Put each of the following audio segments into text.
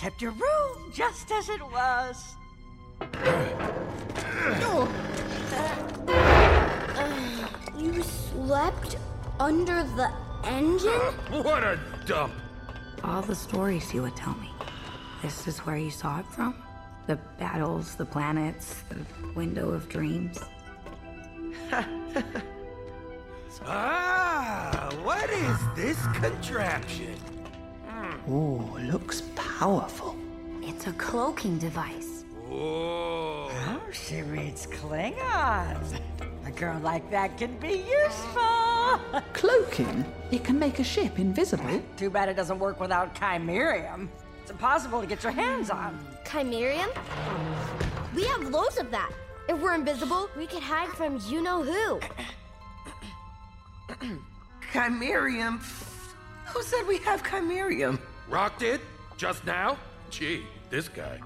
kept your room just as it was. You slept under the engine? What a dump! All the stories you would tell me. This is where you saw it from? The battles, the planets, the window of dreams. Ah, what is this contraption? Ooh, looks powerful. It's a cloaking device. Whoa. Oh, she reads Klingons. A girl like that can be useful. Cloaking? It can make a ship invisible. Too bad it doesn't work without chimerium. It's impossible to get your hands on. Chimerium? We have loads of that. If we're invisible, we could hide from you know who. Chimerium? Who said we have chimerium? Rock did? Just now? Gee, this guy.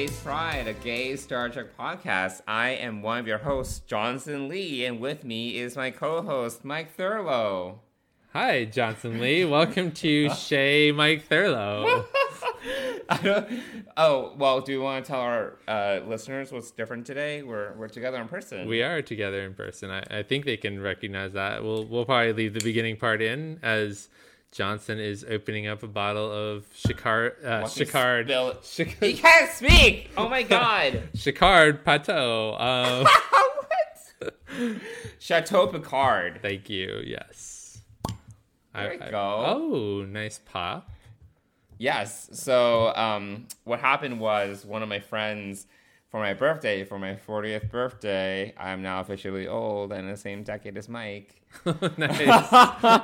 Space Pride, a gay Star Trek podcast. I am one of your hosts, Johnson Lee, and with me is my co-host, Mike Thurlow. Hi, Johnson Lee. Welcome to Shay Mike Thurlow. Oh, well, do you want to tell our uh, listeners what's different today? We're we're together in person. we are together in person. I, I think they can recognize that. We'll we'll probably leave the beginning part in as Johnson is opening up a bottle of Chicard uh, Watch me Chicard Chic- He can't speak. Oh my god. Chicard Pateau. Um, what? Chateau Picard. thank you. Yes. There you I- I- go. Oh, nice pop. Yes. So um, what happened was one of my friends for my birthday, for my 40th birthday, I'm now officially old and the same decade as Mike. nice.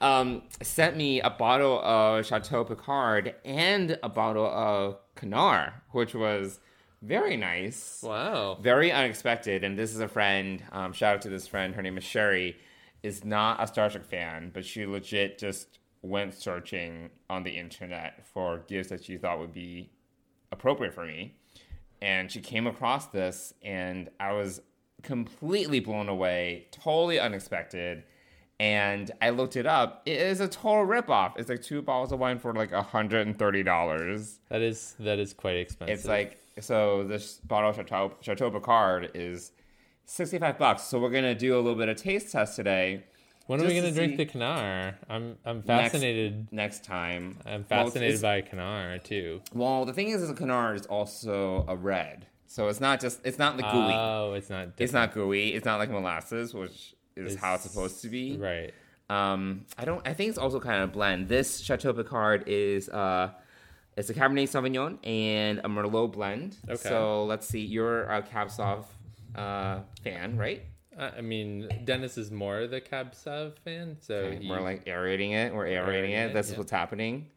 um, sent me a bottle of Chateau Picard and a bottle of Kanar, which was very nice. wow. Very unexpected. And this is a friend. Um, shout out to this friend. Her name is Sherry. Is not a Star Trek fan, but she legit just went searching on the internet for gifts that she thought would be appropriate for me. And she came across this, and I was completely blown away, totally unexpected. And I looked it up. It is a total ripoff. It's like two bottles of wine for like $130. That is that is quite expensive. It's like so this bottle of Chateau, Chateau Picard is 65 bucks. So we're to do a little bit of taste test today. When are we gonna to drink the Kanar? I'm I'm fascinated. next time. I'm fascinated it's- by Kanar too. Well, the thing is, is a Kanar is also a red. So it's not just, it's not the gooey. Oh, it's not. it's not gooey. It's not like molasses, which is how it's It's- supposed to be. right. Um, I don't. I think it's also kind of a blend. This Chateau Picard is uh, it's a Cabernet Sauvignon and a Merlot blend. Okay. So let's see. You're a Cab Sauv uh, fan, right? I mean, Dennis is more of the Cab Sav fan, so Okay, he- We're like aerating it. We're aerating, Aerating it. it, This is yeah. what's happening.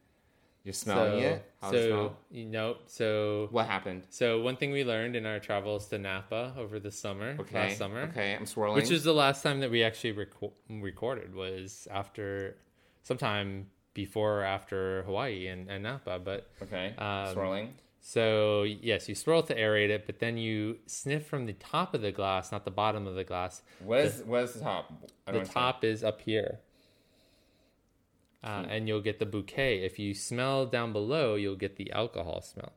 You're smelling so, it. How's it so smell? you know, so What happened? so one thing we learned in our travels to Napa over the summer, Okay. last summer, Okay, I'm swirling. which is the last time that we actually reco- recorded was after sometime before or after Hawaii and, and Napa, but okay. um, swirling. So yes, you swirl to aerate it, but then you sniff from the top of the glass, not the bottom of the glass. Is what is the top? I The top is up here. Uh, and you'll get the bouquet. If you smell down below, you'll get the alcohol smell.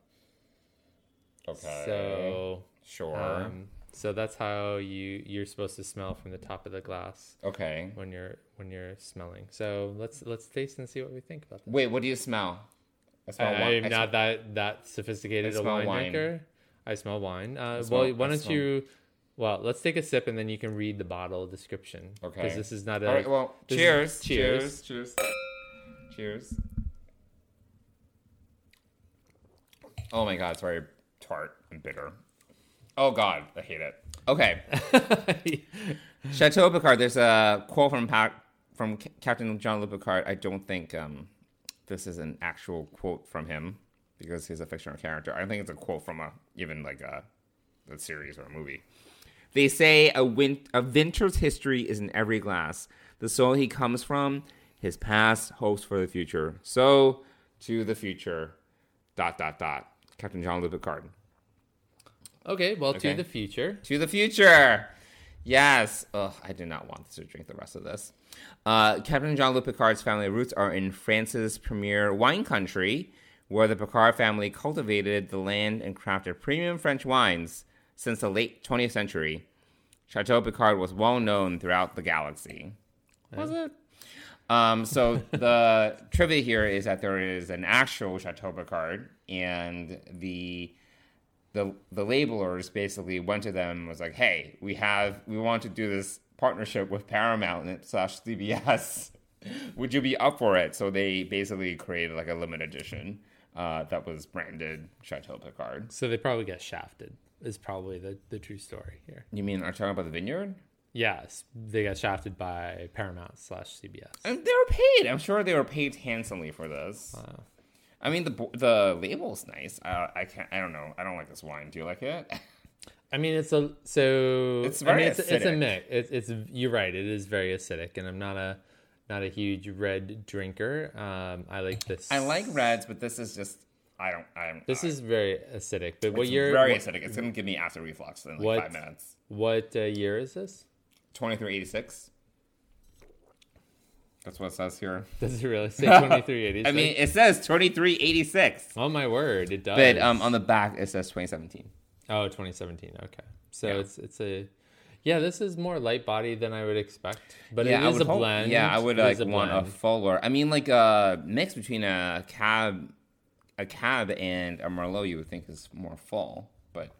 Okay. So, sure. um, so that's how you you're supposed to smell from the top of the glass okay. when you're when you're smelling. So let's let's taste and see what we think about. Wait, what do you smell? I smell I, wine. I'm I not that that sophisticated I a smell wine, wine. drinker. I smell wine. Uh, smell- well, why I don't smell- you? Well, let's take a sip and then you can read the bottle description. Okay. Because this is not a. All right. Well, this cheers. is- Cheers. Cheers. Cheers. Oh my god, it's very tart and bitter. Oh god, I hate it. Okay. Chateau Picard. There's a quote from Pat from C- Captain Jean Luc Picard. I don't think um, this is an actual quote from him because he's a fictional character. I think it's a quote from a even like a, a series or a movie. They say a win- a Vinter's history is in every glass. The soil he comes from, his past, hopes for the future. So to the future. Dot dot dot. Captain Jean Luc Picard. Okay, well, Okay. to the future. To the future. Yes. Ugh, I do not want to drink the rest of this. Uh, Captain Jean Luc Picard's family roots are in France's premier wine country, where the Picard family cultivated the land and crafted premium French wines since the late 20th century. Chateau Picard was well known throughout the galaxy. Was it? Um, so the trivia here is that there is an actual Chateau Picard, and the the the labelers basically went to them and was like, "Hey, we have we want to do this partnership with Paramount slash CBS. Would you be up for it?" So they basically created like a limited edition uh, that was branded Chateau Picard. So they probably get shafted. Is probably the the true story here. You mean are you talking about the vineyard? Yes, they got shafted by Paramount slash CBS. And they were paid. I'm sure they were paid handsomely for this. I mean, the the label's nice. I, I can't. I don't know. I don't like this wine. Do you like it? I mean, it's a so. It's I very mean, it's, it's a mix. It's, it's you're right. It is very acidic, and I'm not a not a huge red drinker. Um, I like this. I like reds, but this is just. I don't. I'm. This I, is very acidic. But what year? very what, acidic. It's gonna give me acid reflux in like What- five minutes. what uh, year is this? Twenty three eighty six. That's what it says here. Does it really say 2386? I mean, it says twenty three eighty six, oh my word, it does. but um, on the back it says twenty seventeen. Oh, 2017. Okay, so Yeah. it's it's a yeah. This is more light body than I would expect, but yeah, it I would a hope- blend. Yeah, I would like a want a blend. fuller. I mean, like a mix between a cab, a cab and a merlot. You would think is more full, but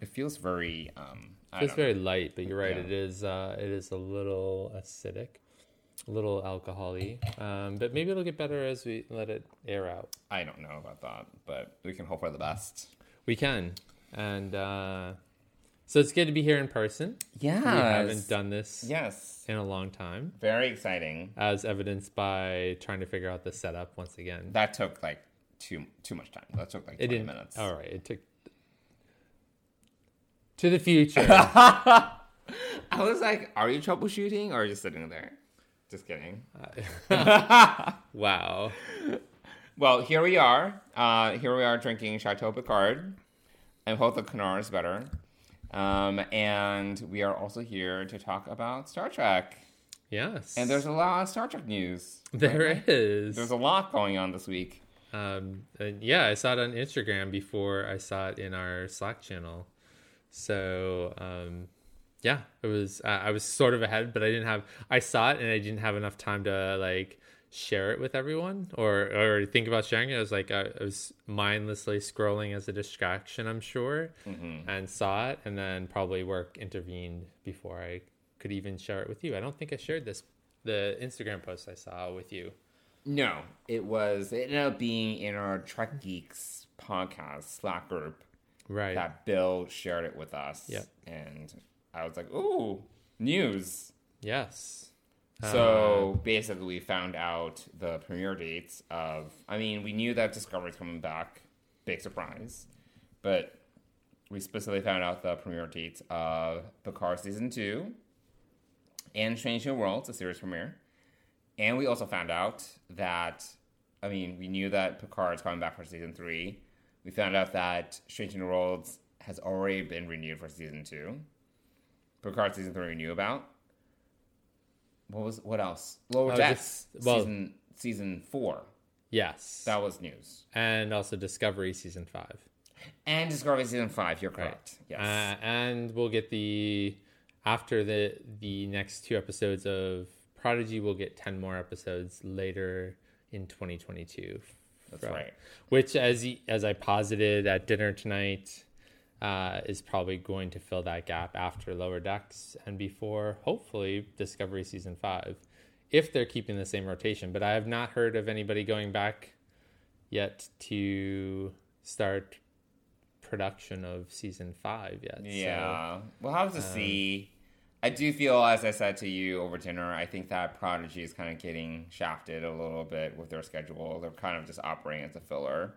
it feels very. Um, It's very light, but you're right. Yeah. It is uh, it is a little acidic, a little alcoholy. Um, but maybe it'll get better as we let it air out. I don't know about that, but we can hope for the best. We can, and uh, so it's good to be here in person. Yeah, We haven't done this Yes, in a long time, very exciting. as evidenced by trying to figure out the setup once again. That took like too too much time. That took like it twenty minutes. All right, it took to the future. I was like, "Are you troubleshooting or just sitting there?" Just kidding. wow. Well, here we are. Uh, here we are drinking Chateau Picard. I hope the Kanar is better. Um, and we are also here to talk about Star Trek. Yes. And there's a lot of Star Trek news. there is. There's a lot going on this week. Um, and yeah, I saw it on Instagram before I saw it in our Slack channel. So um, yeah, it was. I I was sort of ahead, but I didn't have. I saw it and I didn't have enough time to like share it with everyone or or think about sharing it. I was like I, I was mindlessly scrolling as a distraction, I'm sure, mm-hmm. and saw it, and then probably work intervened before I could even share it with you. I don't think I shared this the Instagram post I saw with you. No, it was, it ended up being in our Trek Geeks podcast Slack group Right. that Bill shared it with us. Yep. And I was like, ooh, news. Yes. So uh, basically, we found out the premiere dates of. I mean, we knew that Discovery's coming back, big surprise, but we specifically found out the premiere dates of Picard season two and Strange New Worlds, the series premiere, and we also found out that. I mean, we knew that Picard's coming back for season three. We found out that Strange New Worlds has already been renewed for season two. Picard season three we knew about. What was what else? Lower Oh, Decks well- season season four. Yes. That was news. and also Discovery season five. And Discovery season five. You're Right. correct. Yes. Uh, and we'll get the after the the next two episodes of Prodigy, we'll get ten more episodes later in 2022. That's from- right. Which, as as I posited at dinner tonight, uh, is probably going to fill that gap after Lower Decks and before, hopefully, Discovery season five, if they're keeping the same rotation. But I have not heard of anybody going back yet to start production of season five yet. So, Yeah, we'll have to see. I do feel, as I said to you over dinner, I think that Prodigy is kind of getting shafted a little bit with their schedule. They're kind of just operating as a filler,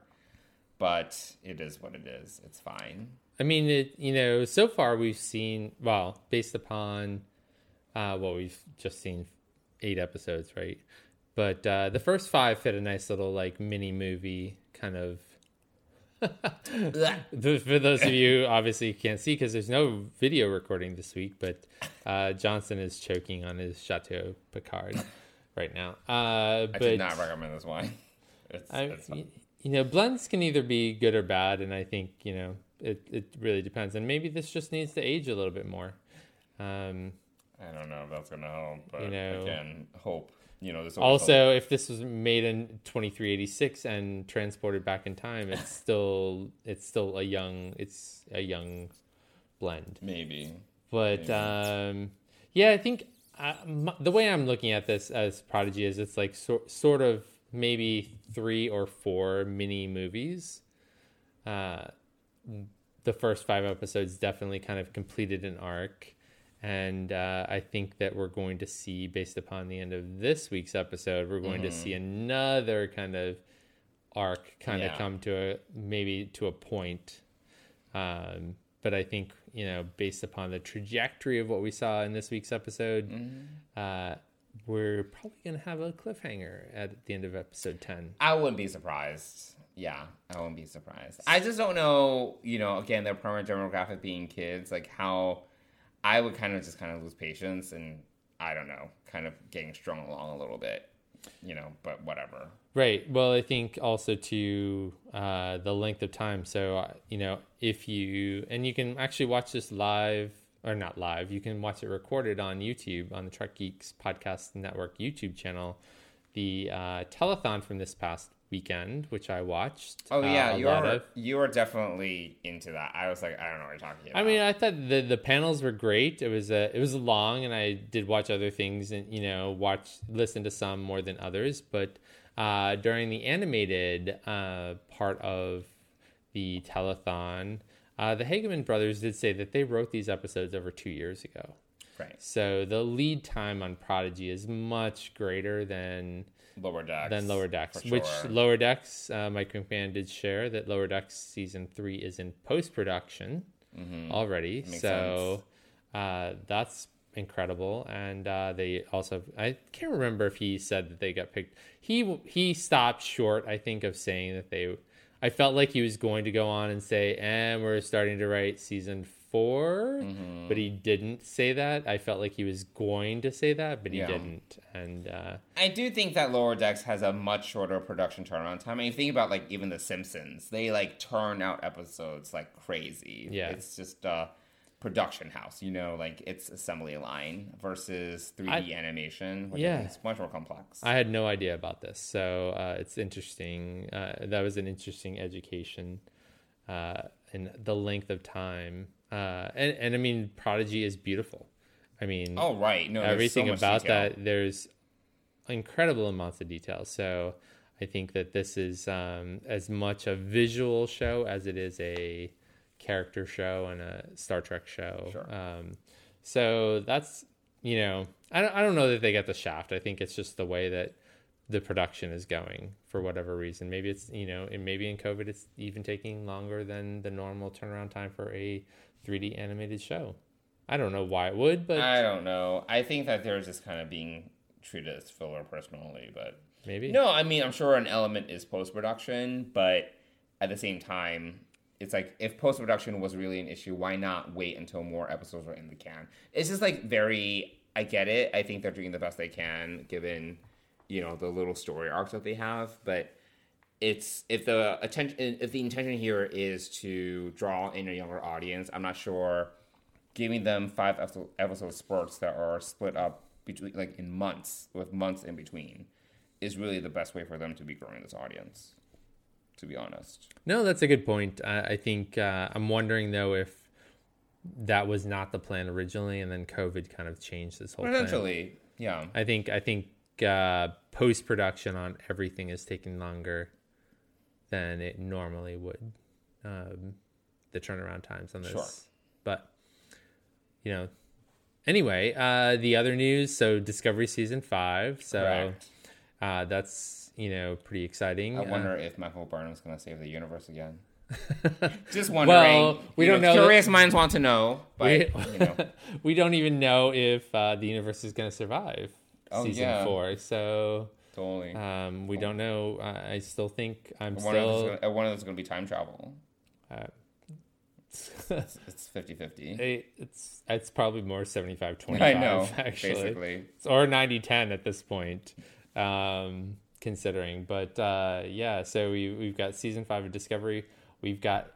but it is what it is. It's fine. I mean, it, you know, so far we've seen, well, based upon, uh, well, we've just seen eight episodes, right? But uh, the first five fit a nice little like mini movie kind of. For those of you obviously can't see because there's no video recording this week, but uh, Johnson is choking on his Chateau Picard right now. Uh, I but do not recommend this wine. It's, I, it's you know, blends can either be good or bad, and I think you know it, it really depends. And maybe this just needs to age a little bit more. Um, I don't know if that's gonna help, but You know- again, hope. You know, also, if this was made in 2386 and transported back in time, it's still it's still a young it's a young blend. maybe. But Maybe. um, yeah, I think uh, m the way I'm looking at this as Prodigy is it's like so, sort of maybe three or four mini movies. Uh, the first five episodes definitely kind of completed an arc. And uh, I think that we're going to see, based upon the end of this week's episode, we're going to see another kind of arc kind of come to a maybe to a point. Um, but I think you know, based upon the trajectory of what we saw in this week's episode, uh, we're probably going to have a cliffhanger at the end of episode ten. I wouldn't be surprised. Yeah, I won't be surprised. I just don't know, you know, again, their primary demographic being kids, like how I would kind of just kind of lose patience and I don't know, kind of getting strung along a little bit, you know, but whatever. Right. Well, I think also to uh, the length of time. So, uh, you know, if you, and you can actually watch this live or not live, you can watch it recorded on YouTube on the Trek Geeks Podcast Network YouTube channel. The uh, telethon from this past weekend, which I watched. Oh uh, yeah, a you are of. you are definitely into that. I was like, I don't know what you're talking about. I mean, I thought the the panels were great. It was uh, it was long, and I did watch other things, and you know, watch listen to some more than others. But uh, during the animated uh, part of the telethon, uh, the Hageman brothers did say that they wrote these episodes over two years ago. right. So the lead time on Prodigy is much greater than Lower decks. than Lower Decks, which sure. Lower Decks, uh, Mike McMahan did share that Lower Decks season three is in post production already. Mm-hmm. Makes so uh, that's incredible. And uh, they also, I can't remember if he said that they got picked. He he stopped short, I think, of saying that they. I felt like he was going to go on and say, "And we're starting to write season 4 Mm-hmm. but he didn't say that. I felt like he was going to say that, but he Yeah. didn't. And uh, I do think that Lower Decks has a much shorter production turnaround time. I mean, think about like even The Simpsons; they like turn out episodes like crazy. Yeah. it's just a production house, you know, like it's assembly line versus 3D animation, which Yeah. is much more complex. I had no idea about this, so uh, it's interesting. Uh, that was an interesting education uh, in the length of time, uh, and and I mean, Prodigy is beautiful. I mean, oh right, no, there's so everything about detail. that. There's incredible amounts of detail. So I think that this is um, as much a visual show as it is a character show and a Star Trek show. Sure. Um, so that's you know I don't, I don't know that they get the shaft. I think it's just the way that the production is going for whatever reason. Maybe it's you know and maybe in COVID it's even taking longer than the normal turnaround time for a 3D animated show. I don't know why it would, but I don't know. I think that they're just kind of being treated as filler personally, but maybe No, I mean, I'm sure an element is post production, but at the same time, it's like if post production was really an issue, why not wait until more episodes are in the can? It's just like very. I get it. I think they're doing the best they can given, you know, the little story arcs that they have, but. It's if the attention if the intention here is to draw in a younger audience, I'm not sure giving them five episode, episode spurts that are split up between like in months with months in between is really the best way for them to be growing this audience to be honest No, that's a good point. I, I think uh, I'm wondering though if that was not the plan originally, and then COVID kind of changed this whole. plan. potentially yeah I think I think uh, post production on everything is taking longer than it normally would. Um, the turnaround times on this, Sure. but you know, anyway, uh, the other news. So Discovery season five. So uh, that's you know pretty exciting. I Uh, wonder if Michael Burnham's going to save the universe again. Just wondering. Well, we You don't know that- Curious minds want to know, but we, you know, we don't even know if uh, the universe is going to survive Oh, season yeah. four. So totally. um, we don't know. Uh, I still think I'm one, of those still. is gonna, one of those is going to be time travel. Uh, It's 50 50. it- it's it's probably more 75 25 I know, actually basically. or 90 10 at this point um considering but uh yeah so we we've got season 5 of discovery we've got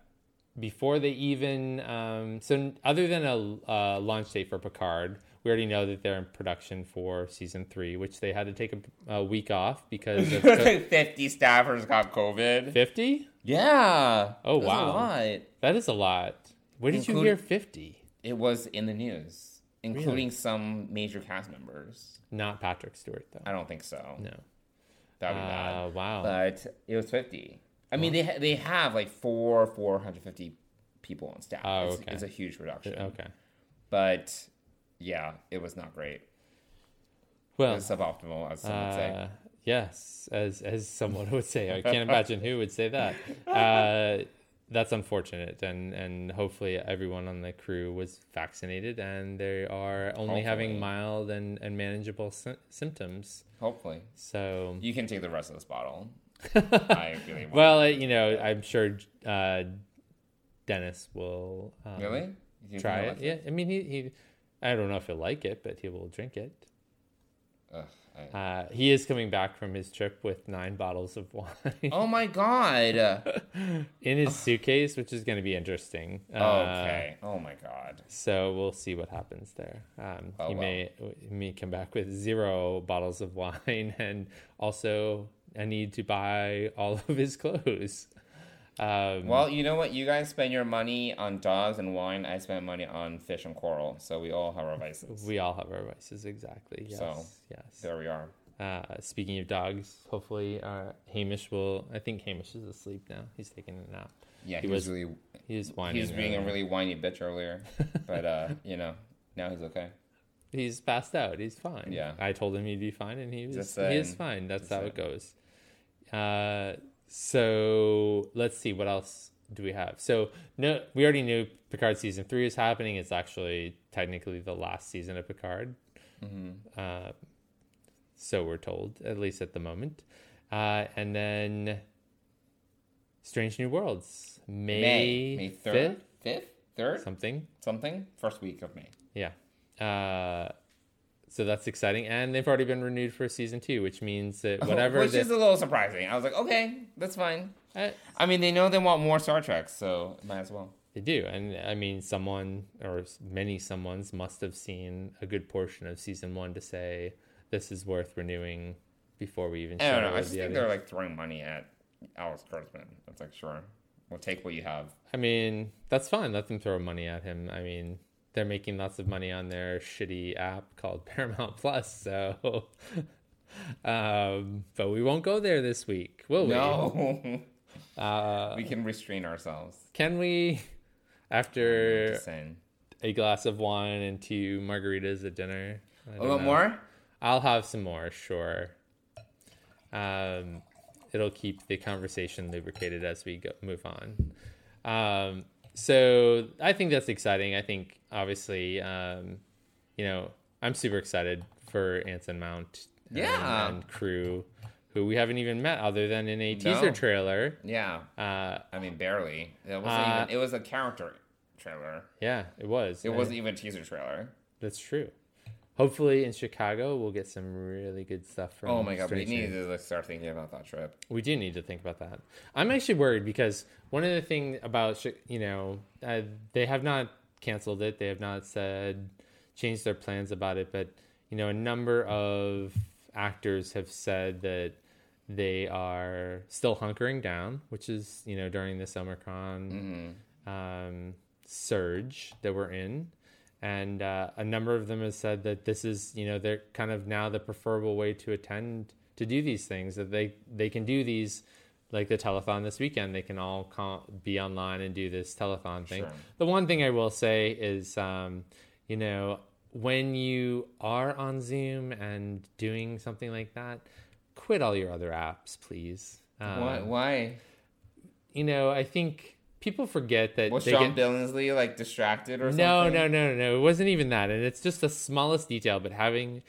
before they even um so other than a uh, launch date for picard we already know that they're in production for season 3 which they had to take a, a week off because of 50 staffers got COVID. 50 Yeah. Oh, That's wow. A lot. that is a lot where did you hear 50 It was in the news, including some major cast members. not patrick stewart though I don't think so. no That would be Uh, bad. wow. But it was 50. I mean, they they have like four 450 people on staff. Oh, it's, okay. it's a huge reduction. okay But yeah, it was not great. well It was suboptimal, as some would say. Uh, yes, as as someone would say, I can't imagine who would say that. Uh, that's unfortunate, and and hopefully everyone on the crew was vaccinated, and they are only having mild and and manageable sy- symptoms. Hopefully, So, you can take the rest of this bottle. I really well, uh, you know, I'm sure uh, Dennis will um, really? You try it. Yeah, I mean, he, he I don't know if he'll like it, but he will drink it. Ugh, I- Uh, he is coming back from his trip with nine bottles of wine. oh my god. in his suitcase, which is going to be interesting. Uh, okay. Oh my god. so we'll see what happens there. Um, Oh, he well. may he may come back with zero bottles of wine and also a need to buy all of his clothes. Um, Well, you know what? You guys spend your money on dogs and wine. I spend money on fish and coral. So we all have our vices. we all have our vices, exactly. Yes, So, yes. There we are. Uh, speaking of dogs, hopefully uh, Hamish will. I think Hamish is asleep now. He's taking a nap. Yeah, He he, was, was really He was whining. he was being a really whiny bitch earlier, but uh, you know, now he's okay. He's passed out. He's fine. Yeah. I told him he'd be fine, and he was. He is fine. That's Just how it goes. Uh, so let's see what else do we have. So no, we already knew Picard season three is happening. It's actually technically the last season of Picard. Mm-hmm. Uh, so we're told, at least at the moment. Uh, and then Strange New Worlds, May May May third, fifth, fifth, third, something. something, first week of May. Yeah. Uh, so that's exciting, and they've already been renewed for season two, which means that whatever. which the- is a little surprising. I was like, okay, that's fine. Uh, I mean, they know they want more Star Trek, so might as well. they do, and I mean, someone or many someone's must have seen a good portion of season one to say this is worth renewing before we even. I don't know. I the just think other- they're like throwing money at Alex Kurtzman. It's like, sure, we'll take what you have. I mean, that's fine. Let them throw money at him. I mean, they're making lots of money on their shitty app called Paramount Plus. So, um, but we won't go there this week, will we? No, Uh, we can restrain ourselves. can we, after a glass of wine and two margaritas at dinner? A little know. more. I'll have some more, sure. Um, it'll keep the conversation lubricated as we go, move on. Um, so I think that's exciting. I think obviously, um, you know, I'm super excited for Anson Mount and, Yeah. and crew, who we haven't even met other than in a teaser No. trailer. Yeah, Uh, I mean, barely. It wasn't Uh, even. It was a character trailer. yeah, it was. It Uh, wasn't even a teaser trailer. That's true. Hopefully in Chicago we'll get some really good stuff from. Oh my god, we need to start thinking about that trip. We do need to think about that. I'm actually worried because one of the things about you know uh, they have not canceled it. They have not said changed their plans about it. But you know, a number of actors have said that they are still hunkering down, which is you know during this Omicron um, surge that we're in. And uh, a number of them have said that this is, you know, they're kind of now the preferable way to attend to do these things. That they they can do these, like the telethon this weekend. They can all call, be online and do this telethon thing. Sure. The one thing I will say is, um, you know, when you are on Zoom and doing something like that, quit all your other apps, please. Um, Why? Why? You know, I think people forget that Was John get- Billingsley like distracted or no, something? no, no, no. It wasn't even that, and it's just the smallest detail. But having,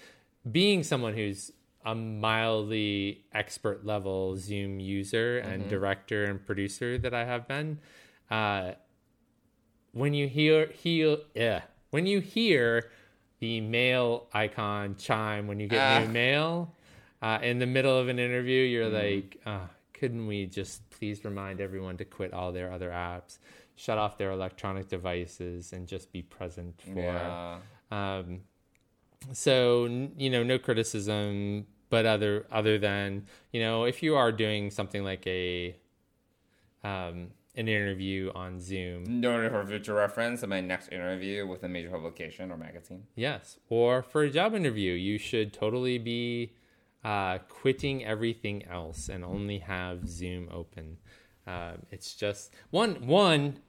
being someone who's a mildly expert level Zoom user and Mm-hmm. director and producer that I have been, uh, when you hear hear yeah, when you hear the mail icon chime when you get Ah. new mail uh, in the middle of an interview, you're Mm. like, uh, couldn't we just please remind everyone to quit all their other apps, shut off their electronic devices, and just be present for. Yeah. Um, so you know, no criticism, but other other than you know, if you are doing something like a um, an interview on Zoom, No, for future reference in my next interview with a major publication or magazine. Yes. Or for a job interview, you should totally be uh, quitting everything else and only have Zoom open. Um, it's just one one.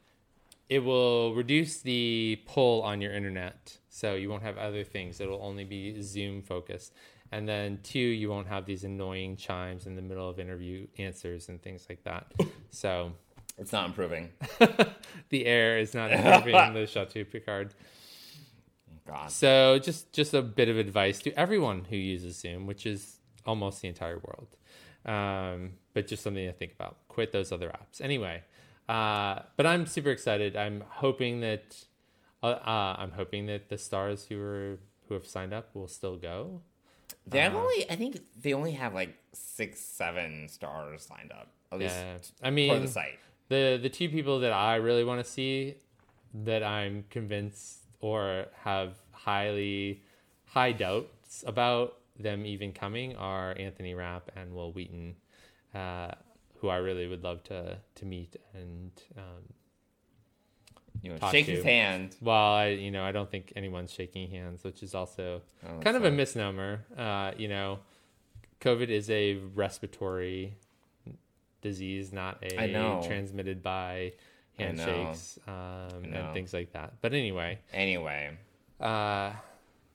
It will reduce the pull on your internet, so you won't have other things. It'll only be Zoom focused. And then two, you won't have these annoying chimes in the middle of interview answers and things like that. so It's not improving. the air is not improving the Chateau Picard. God. So just just a bit of advice to everyone who uses Zoom, which is almost the entire world. Um, but just something to think about. Quit those other apps. Anyway, uh, but I'm super excited. I'm hoping that uh, uh, I'm hoping that the stars who are who have signed up will still go. They Uh, have only, I think they only have like six, seven stars signed up. At least Yeah, I for mean the site. the the two people that I really want to see that I'm convinced or have highly high doubts about them even coming are Anthony Rapp and Wil Wheaton, uh, who I really would love to to meet and um, You know, shake to. his hand. Well, I you know I don't think anyone's shaking hands, which is also Oh, kind of a misnomer. Uh, you know, COVID is a respiratory disease, not a I know. transmitted by handshakes um, and things like that. But anyway, Anyway, uh,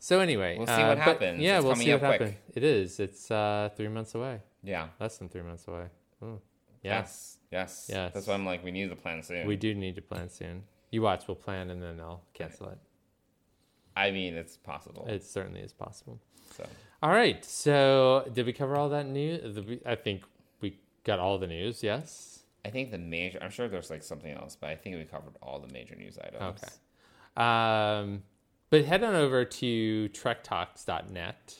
so anyway, We'll see uh, what but happens. Yeah, It's we'll see what happens. It is. It's uh, three months away. yeah. Less than three months away. Ooh. Yeah, Yes. Yes. Yes. That's why I'm like, we need to plan soon. we do need to plan soon. You watch, we'll plan, and then I'll cancel it. I mean, it's possible. It certainly is possible. so. All right. So, did we cover all that news? I think we got all the news. Yes. I think the major, I'm sure there's like something else, but I think we covered all the major news items. Okay. Um, but head on over to trektalks.net.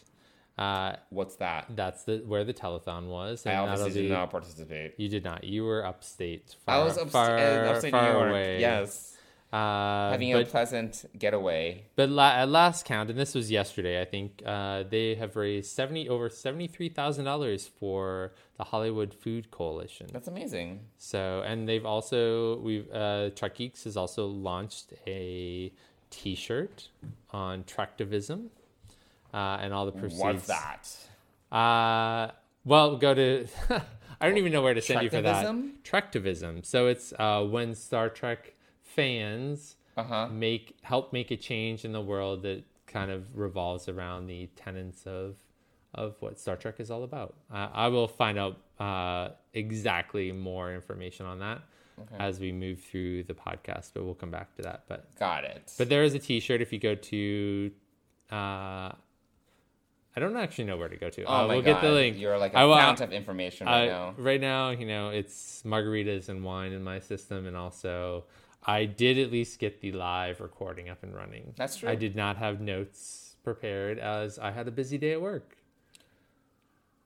Uh, What's that? that's the where the telethon was. I obviously did be- not participate. You did not. You were upstate. I was upst- far, uh, upstate far New York. away. Yes. Uh, Having a pleasant getaway. but la- at last count, and this was yesterday, I think uh, they have raised seventy over seventy three thousand dollars for the Hollywood Food Coalition. That's amazing. So, and they've also we've uh, Trek Geeks has also launched a T-shirt on Trektivism uh, and all the proceeds. What's that? Uh, well, go to. I don't even know where to send you for that. Trektivism? Trektivism. So it's uh, when Star Trek fans Uh huh. make help make a change in the world that kind of revolves around the tenets of of what Star Trek is all about. Uh, I will find out uh, exactly more information on that as we move through the podcast, but we'll come back to that. But Got it. but there is a T-shirt if you go to. Uh, I don't actually know where to go to. oh uh, my we'll God. get the link. You're like a I fount of information right uh, now. Right now, you know, it's margaritas and wine in my system, and also I did at least get the live recording up and running. That's true. I did not have notes prepared as I had a busy day at work.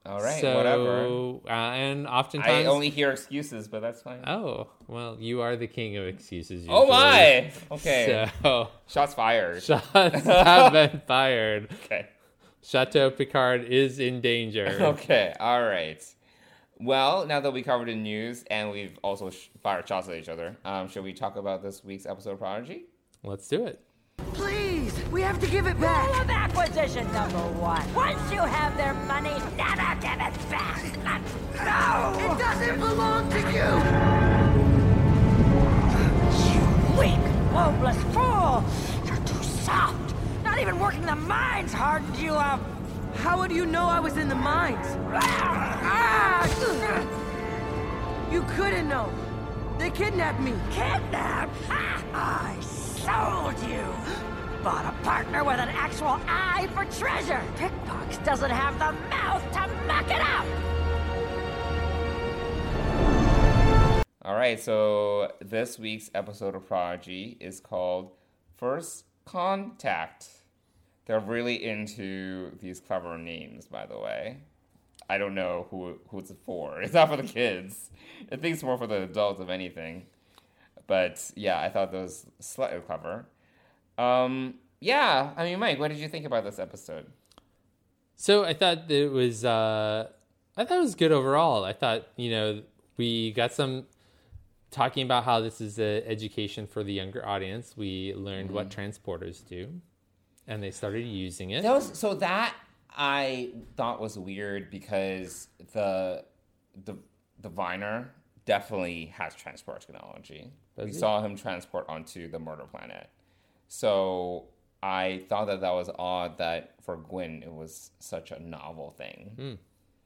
All right, so, whatever. Uh, and oftentimes, I only hear excuses, but that's fine. oh well, you are the king of excuses. oh my! Okay. So Shots fired. shots have been fired. okay. Chateau Picard is in danger. Okay. All right. Well, now that we covered the news and we've also sh- fired shots at each other, um, should we talk about this week's episode of Prodigy? Let's do it. Please, we have to give it back. Rule of acquisition number one. Once you have their money, never give it back. No! It doesn't belong to you. You weak, hopeless fool! You're too soft. Not even working the mines hardened you up. How would you know I was in the mines? Ah! You couldn't know. They kidnapped me. Kidnapped? Ha! I sold you. Bought a partner with an actual eye for treasure. Pickpox doesn't have the mouth to muck it up. All right, so this week's episode of Prodigy is called First Contact. They're really into these clever names, by the way. I don't know who who it's for. It's not for the kids. I think it's more for the adults, if anything. But yeah, I thought those slightly clever. Um, yeah, I mean, Mike, what did you think about this episode? So I thought it was uh, I thought it was good overall. I thought you know we got some talking about how this is an education for the younger audience. We learned what transporters do, and they started using it. That was so that I thought was weird because the the the Diviner definitely has transport technology. we Does he? saw him transport onto the murder planet. So I thought that that was odd that for Gwyn it was such a novel thing.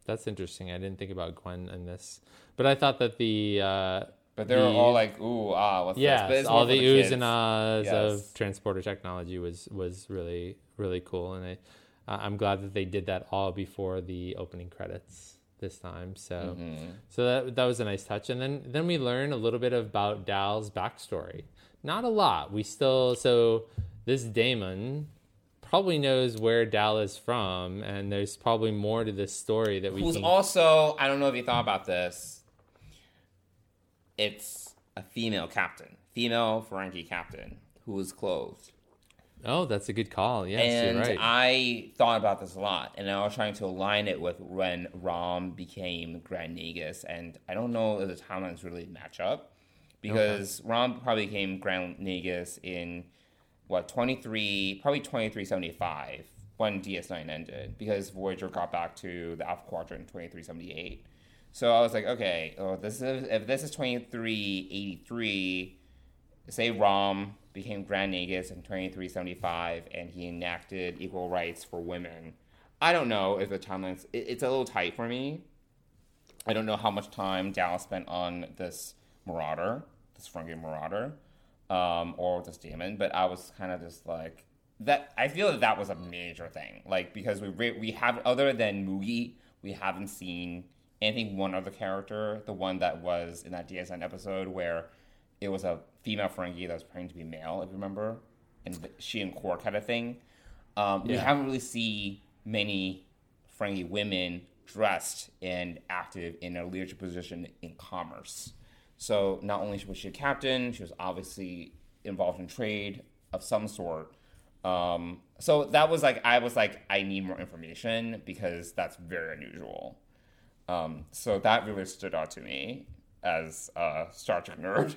That's interesting. I didn't think about Gwyn in this, but I thought that the uh, But they were the- all like, "Ooh, ah, what's this?" yeah, But all the the oohs kids. and ahs Yes. of transporter technology was was really really cool, and I uh, I'm glad that they did that all before the opening credits this time. So Mm-hmm. so that that was a nice touch, and then then we learn a little bit about Dal's backstory. Not a lot. We still so this Damon probably knows where Dal is from, and there's probably more to this story that we Who's can. also, I don't know if you thought about this. It's a female captain, female Ferengi captain who is clothed. oh, that's a good call. Yes, and you're right. I thought about this a lot, and I was trying to align it with when Rom became Grand Nagus, and I don't know if the timelines really match up because Rom probably became Grand Nagus in what twenty three, probably twenty three seventy five when DS nine ended because Voyager got back to the Alpha Quadrant in twenty three seventy eight. So I was like, okay, oh, this is if this is twenty three eighty three say Rom became Grand Nagus in 2375 and he enacted equal rights for women. I don't know if the timelines, it, it's a little tight for me. I don't know how much time Dallas spent on this Marauder, this Ferengi Marauder, um, or this demon, but I was kind of just like, that. I feel that that was a major thing, like because we re- we have other than Moogie, we haven't seen anything one other character, the one that was in that DSN episode where it was a female Ferengi that was pretending to be male, if you remember, and she and Quark had a thing. Um, We haven't really see many Ferengi women dressed and active in a leadership position in commerce. So not only was she a captain, she was obviously involved in trade of some sort. Um, so that was like I was like I need more information because that's very unusual. Um, so that really stood out to me as a Star Trek nerd.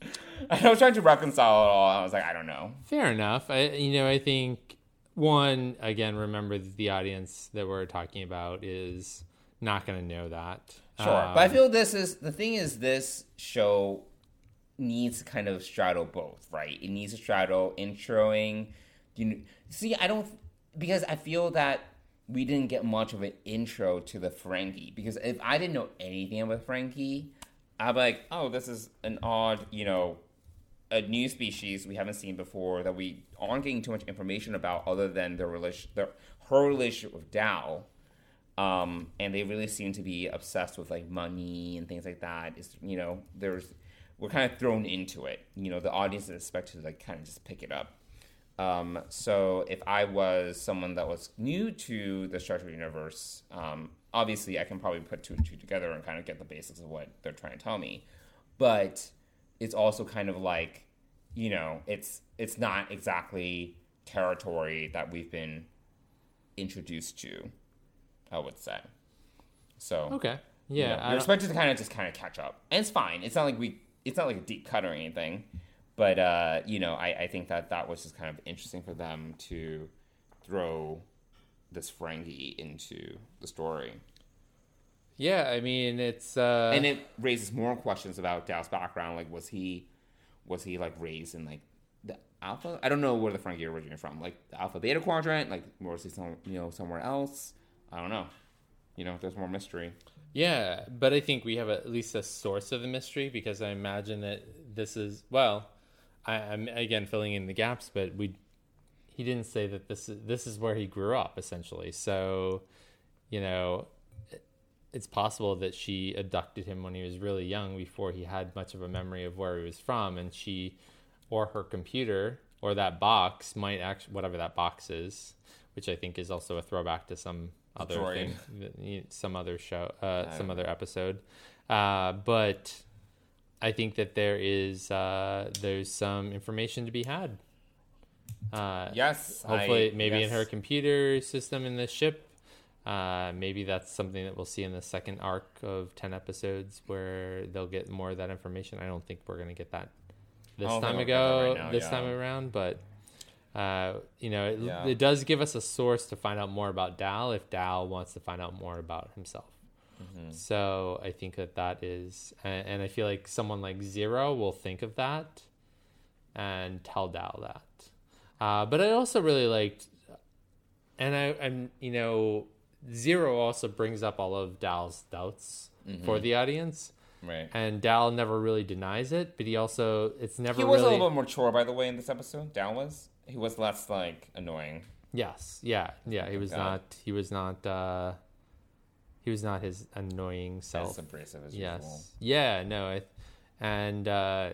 I was trying to reconcile it all. I was like, I don't know. Fair enough. I, you know, I think one again. Remember the audience that we're talking about is not going to know that. Sure, Um, but I feel this is the thing. Is this show needs to kind of straddle both, right? It needs to straddle introing. You know, see, I don't because I feel that we didn't get much of an intro to the Ferengi Because if I didn't know anything about Ferengi, I'd be like, oh, this is an odd, you know, a new species we haven't seen before that we aren't getting too much information about other than their relation, their, her relationship with Dal. Um, and they really seem to be obsessed with like money and things like that. It's you know, there's we're kind of thrown into it. You know, the audience is expected to like kind of just pick it up. Um, so if I was someone that was new to the Star Trek universe, um, obviously I can probably put two and two together and kind of get the basics of what they're trying to tell me. But it's also kind of like, you know, it's it's not exactly territory that we've been introduced to. I would say. So okay. you Yeah. know, I we're don't- expected to kind of just kind of catch up, and it's fine. It's not like we, it's not like a deep cut or anything, but uh, you know, I, I think that that was just kind of interesting for them to throw this Ferengi into the story, yeah. I mean, it's uh, and it raises more questions about Dal's background. Like, was he, was he like raised in like the Alpha. I don't know where the Ferengi originated from. Like the Alpha Beta Quadrant. Like or is he some you know somewhere else? I don't know. You know, there's more mystery. Yeah, but I think we have at least a source of the mystery because I imagine that this is well. I, I'm again filling in the gaps, but we he didn't say that this is this is where he grew up essentially. So, you know, it's possible that she abducted him when he was really young, before he had much of a memory of where he was from, and she or her computer or that box might actually whatever that box is, which I think is also a throwback to some other thing, some other show, uh, some other episode. Uh, but I think that there is uh, there's some information to be had. Uh, Yes. hopefully, I- maybe in her computer system in the ship. Uh, maybe that's something that we'll see in the second arc of ten episodes, where they'll get more of that information. I don't think we're gonna get that this Oh, time won't get that ago, right now, this yeah. time around, but. Uh, you know, it, Yeah. it does give us a source to find out more about Dal if Dal wants to find out more about himself. Mm-hmm. So I think that that is, and, and I feel like someone like Zero will think of that and tell Dal that. Uh, but I also really liked, and I, I'm, you know, Zero also brings up all of Dal's doubts Mm-hmm. for the audience, Right. and Dal never really denies it. But he also, it's never He was really, a little bit more mature, by the way, in this episode. Down was. He was less like annoying. yes, yeah, yeah. He was God. not, he was not, uh, he was not his annoying self. As abrasive as yes usual. yeah no I, and uh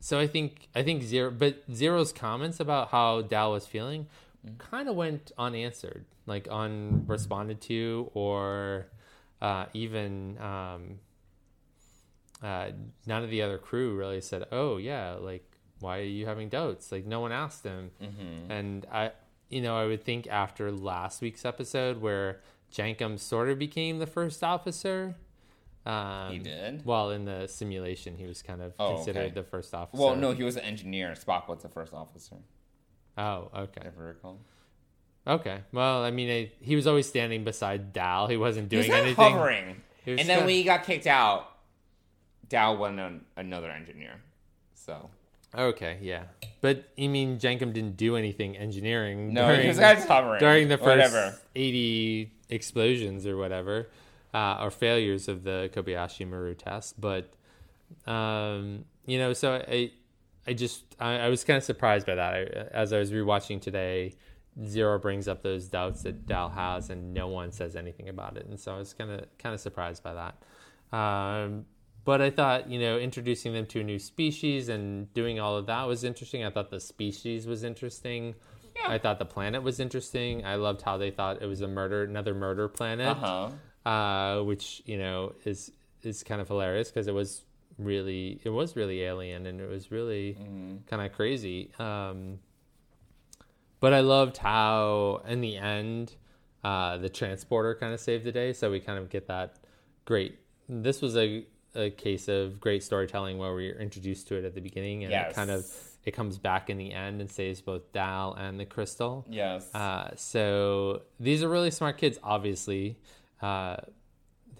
so i think i think zero but zero's comments about how dal was feeling Mm-hmm. kind of went unanswered like unresponded to or uh even um uh none of the other crew really said oh yeah like why are you having doubts like no one asked him Mm-hmm. and i you know i would think after last week's episode where jankom sort of became the first officer um, He did? Well, in the simulation, he was kind of Oh, considered okay. the first officer. Well, no, he was an engineer. Spock was the first officer. Oh, okay. If I recall. Okay. Well, I mean, I, he was always standing beside Dal. He wasn't doing was not anything. hovering. He was And then kinda- when he got kicked out, Dal went on another engineer. So Okay, yeah. But you mean Jankom didn't do anything engineering no, during, he was just hovering during the first whatever. 80 explosions or whatever, uh, or failures of the Kobayashi Maru test. But, um, you know, so I, I just, I, I was kind of surprised by that. I, as I was rewatching today, Zero brings up those doubts that Dal has, and no one says anything about it. And so I was kind of, kind of surprised by that. Um, but I thought, you know, introducing them to a new species and doing all of that was interesting. I thought the species was interesting. Yeah. I thought the planet was interesting. I loved how they thought it was a murder, another murder planet, Uh-huh. uh, which you know is is kind of hilarious because it was really it was really alien and it was really kind of crazy. Um, but I loved how in the end uh, the transporter kind of saved the day. So we kind of get that great. This was a a case of great storytelling where we're introduced to it at the beginning and it kind of it comes back in the end and saves both Dal and the crystal. Yes. Uh, so these are really smart kids, obviously, uh,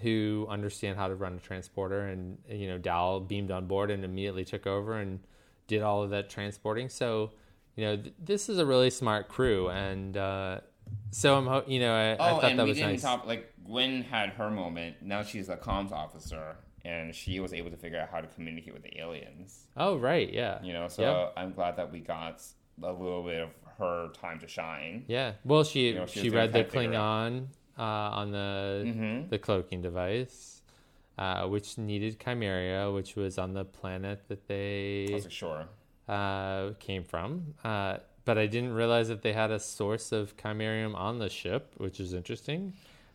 who understand how to run a transporter. And you know, Dal beamed on board and immediately took over and did all of that transporting. So you know, th- this is a really smart crew, and uh, so I'm, ho- you know, I, I oh, thought and that we was didn't nice. talk like Gwyn had her moment. Now she's a comms officer, and she was able to figure out how to communicate with the aliens. Oh, right, yeah, You know, so. I'm glad that we got a little bit of her time to shine. Yeah. Well, she You know, she she, read the kinda figure it out. Klingon uh, on the Mhm. the cloaking device, uh, which needed Chimerium, which was on the planet that they like, sure. uh, came from. Uh, but I didn't realize that they had a source of chimerium on the ship, which is interesting.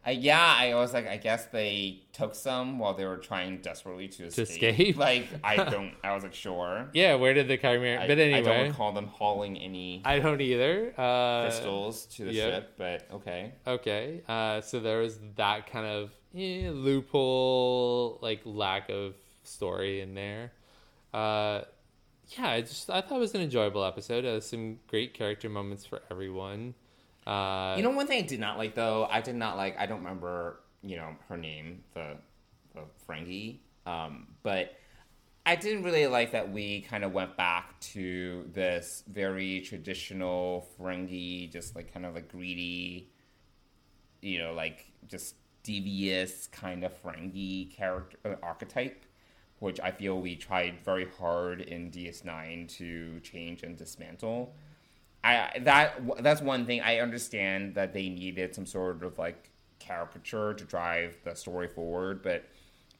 Uh, yeah, I was like, I guess they took some while they were trying desperately to escape. escape? Like, I don't. I was like, sure. Yeah, where did the chimerium? I, but anyway. I don't recall them hauling any I don't either. Uh, crystals to the yeah. ship, but okay. Okay, uh, so there was that kind of eh, loophole, like lack of story in there. Uh, yeah, I just I thought it was an enjoyable episode. It has some great character moments for everyone. Uh, You know, one thing I did not like though, I did not like. I don't remember, you know, her name, the the Frankie. Um, but I didn't really like that we kind of went back to this very traditional Ferengi, just like kind of a greedy, you know, like just devious kind of Ferengi character uh, archetype, which I feel we tried very hard in DS9 to change and dismantle. I that that's one thing I understand that they needed some sort of like caricature to drive the story forward, but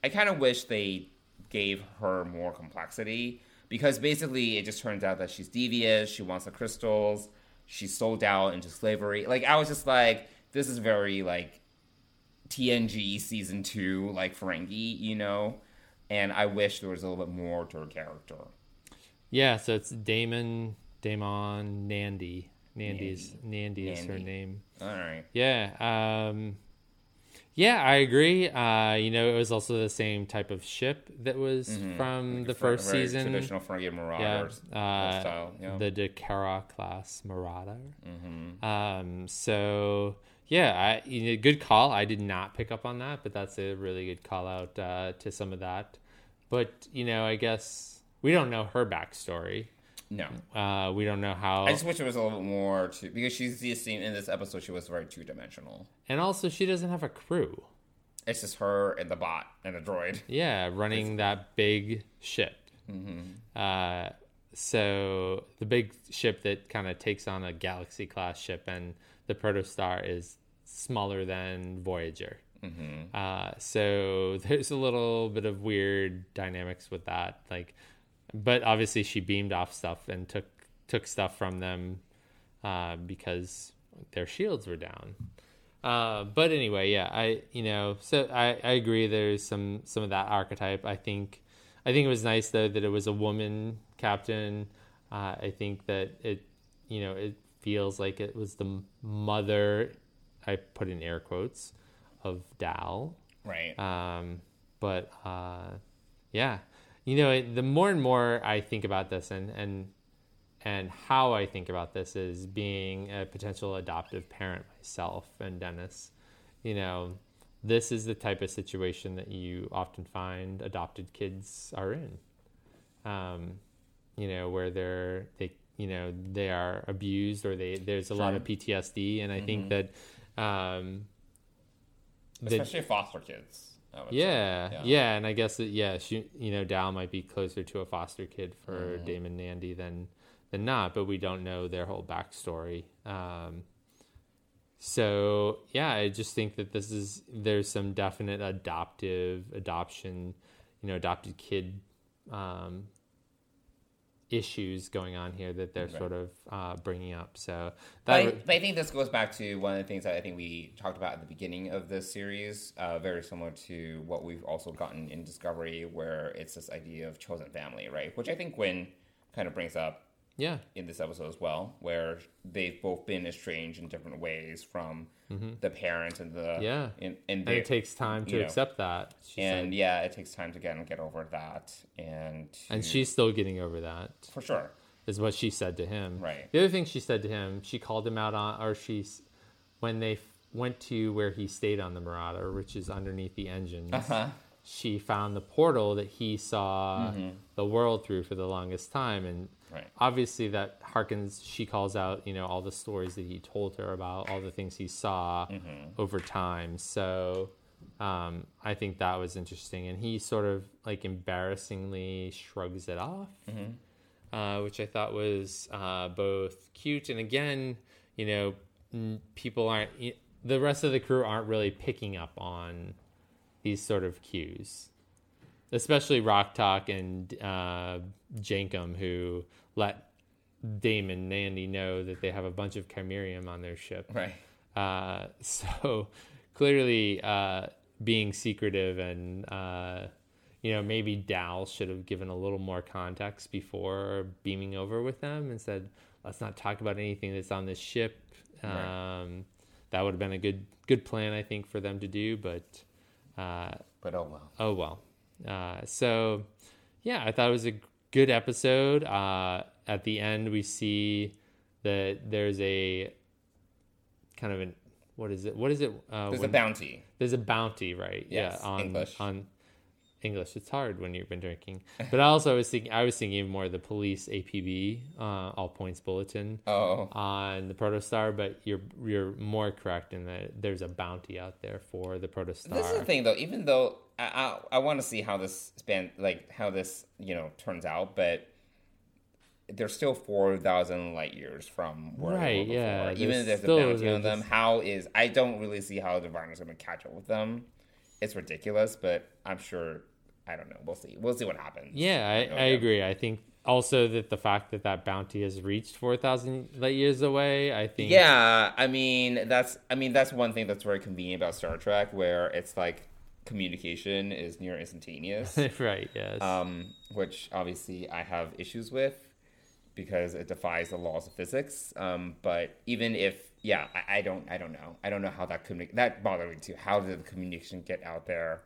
I kind of wish they gave her more complexity because basically it just turns out that she's devious, she wants the crystals, she's sold out into slavery. Like I was just like, this is very like TNG season two, like Ferengi, you know, and I wish there was a little bit more to her character. Yeah, so it's DaiMon, DaiMon, Nandi. Nandi's Nandi, is her name. All right. Yeah. Um, yeah, I agree. Uh, you know, it was also the same type of ship that was from the Fer- first season. traditional Ferengi yeah, Marauders uh, style. Yeah. the D'Kora class Marauder. Mm-hmm. Um, so yeah, I, you know, good call. I did not pick up on that, but that's a really good call out uh, to some of that. But you know, I guess we don't know her backstory. No. Uh, we don't know how, I just wish it was a little bit more to because she's the scene in this episode. She was very two dimensional. and also she doesn't have a crew. It's just her and the bot and the droid. Yeah, running that big ship. Uh, so the big ship that kind of takes on a galaxy class ship, and the protostar is smaller than Voyager. Uh, so there's a little bit of weird dynamics with that. Like, but obviously she beamed off stuff and took took stuff from them uh, because their shields were down. Uh, but anyway, yeah, I you know, so I, I agree. There's some some of that archetype. I think I think it was nice though that it was a woman captain. Uh, I think that it you know it feels like it was the mother. I put in air quotes of Dal. Right. Um, but uh, yeah, you know, the more and more I think about this, and and and how I think about this is being a potential adoptive parent myself and Dennis. You know, this is the type of situation that you often find adopted kids are in. Um, you know, where they're they you know they are abused or they there's a lot of PTSD, and I think that. Um, that- Especially foster kids. I would say. yeah, Yeah. yeah, and I guess that yeah, she, you know, Dal might be closer to a foster kid for Mm-hmm. DaiMon Nandi than than not, but we don't know their whole backstory. Um, so yeah, I just think that this is there's some definite adoptive adoption, you know, adopted kid um, issues going on here that they're Right. sort of uh, bringing up. So that But I, but I think this goes back to one of the things that I think we talked about at the beginning of this series, uh, very similar to what we've also gotten in Discovery, where it's this idea of chosen family, right? Which I think Gwyn kind of brings up yeah, in this episode as well, where they've both been estranged in different ways from the parents and the Mm-hmm. Yeah. and, and, and it takes time to know, accept that. She and said. yeah, it takes time to get and get over that, and to- and she's still getting over that. for sure is what she said to him. Right. The other thing she said to him, she called him out on, or she's when they f- went to where he stayed on the Marauder, which is underneath the engines. Uh-huh. She found the portal that he saw the world through for the longest time, and Right. obviously that harkens. She calls out, you know, all the stories that he told her about all the things he saw over time. So. Um, I think that was interesting, and he sort of like embarrassingly shrugs it off uh, which I thought was uh, both cute and again, you know, n- people aren't the rest of the crew aren't really picking up on these sort of cues, especially Rok-Tahk and uh, Jankom, who let DaiMon Nandi know that they have a bunch of chimerium on their ship. right. Uh, so clearly, uh, being secretive and uh, you know maybe Dal should have given a little more context before beaming over with them and said, "Let's not talk about anything that's on this ship." Right. Um, that would have been a good good plan, I think, for them to do. But uh, But oh well. oh well. Uh, so yeah, I thought it was a good episode. Uh, at the end, we see that there's a kind of an what is it? What is it? Uh, There's a bounty. There's a bounty, right? Yes, yeah, on English. on English. It's hard when you've been drinking. But I also was thinking, I was thinking more of the police APB, uh, all points bulletin Oh. on the protostar. But you're you're more correct in that there's a bounty out there for the protostar. This is the thing, though. Even though I I, I want to see how this span, like how this you know turns out, but they're still four thousand light years from where they Right, were yeah. Even if there's a bounty on them, how is I don't really see how the Diviner's going to catch up with them. It's ridiculous, but I'm sure. I don't know. We'll see. We'll see what happens. Yeah, I, No I agree. I think also that the fact that that bounty has reached 4,000 light years away, I think. Yeah, I mean that's I mean that's one thing that's very convenient about Star Trek, where it's like communication is near instantaneous. right, yes. um, which obviously I have issues with because it defies the laws of physics. Um, but even if, yeah, I, I don't, I don't know, I don't know how that communi- that bothered me too. How did the communication get out there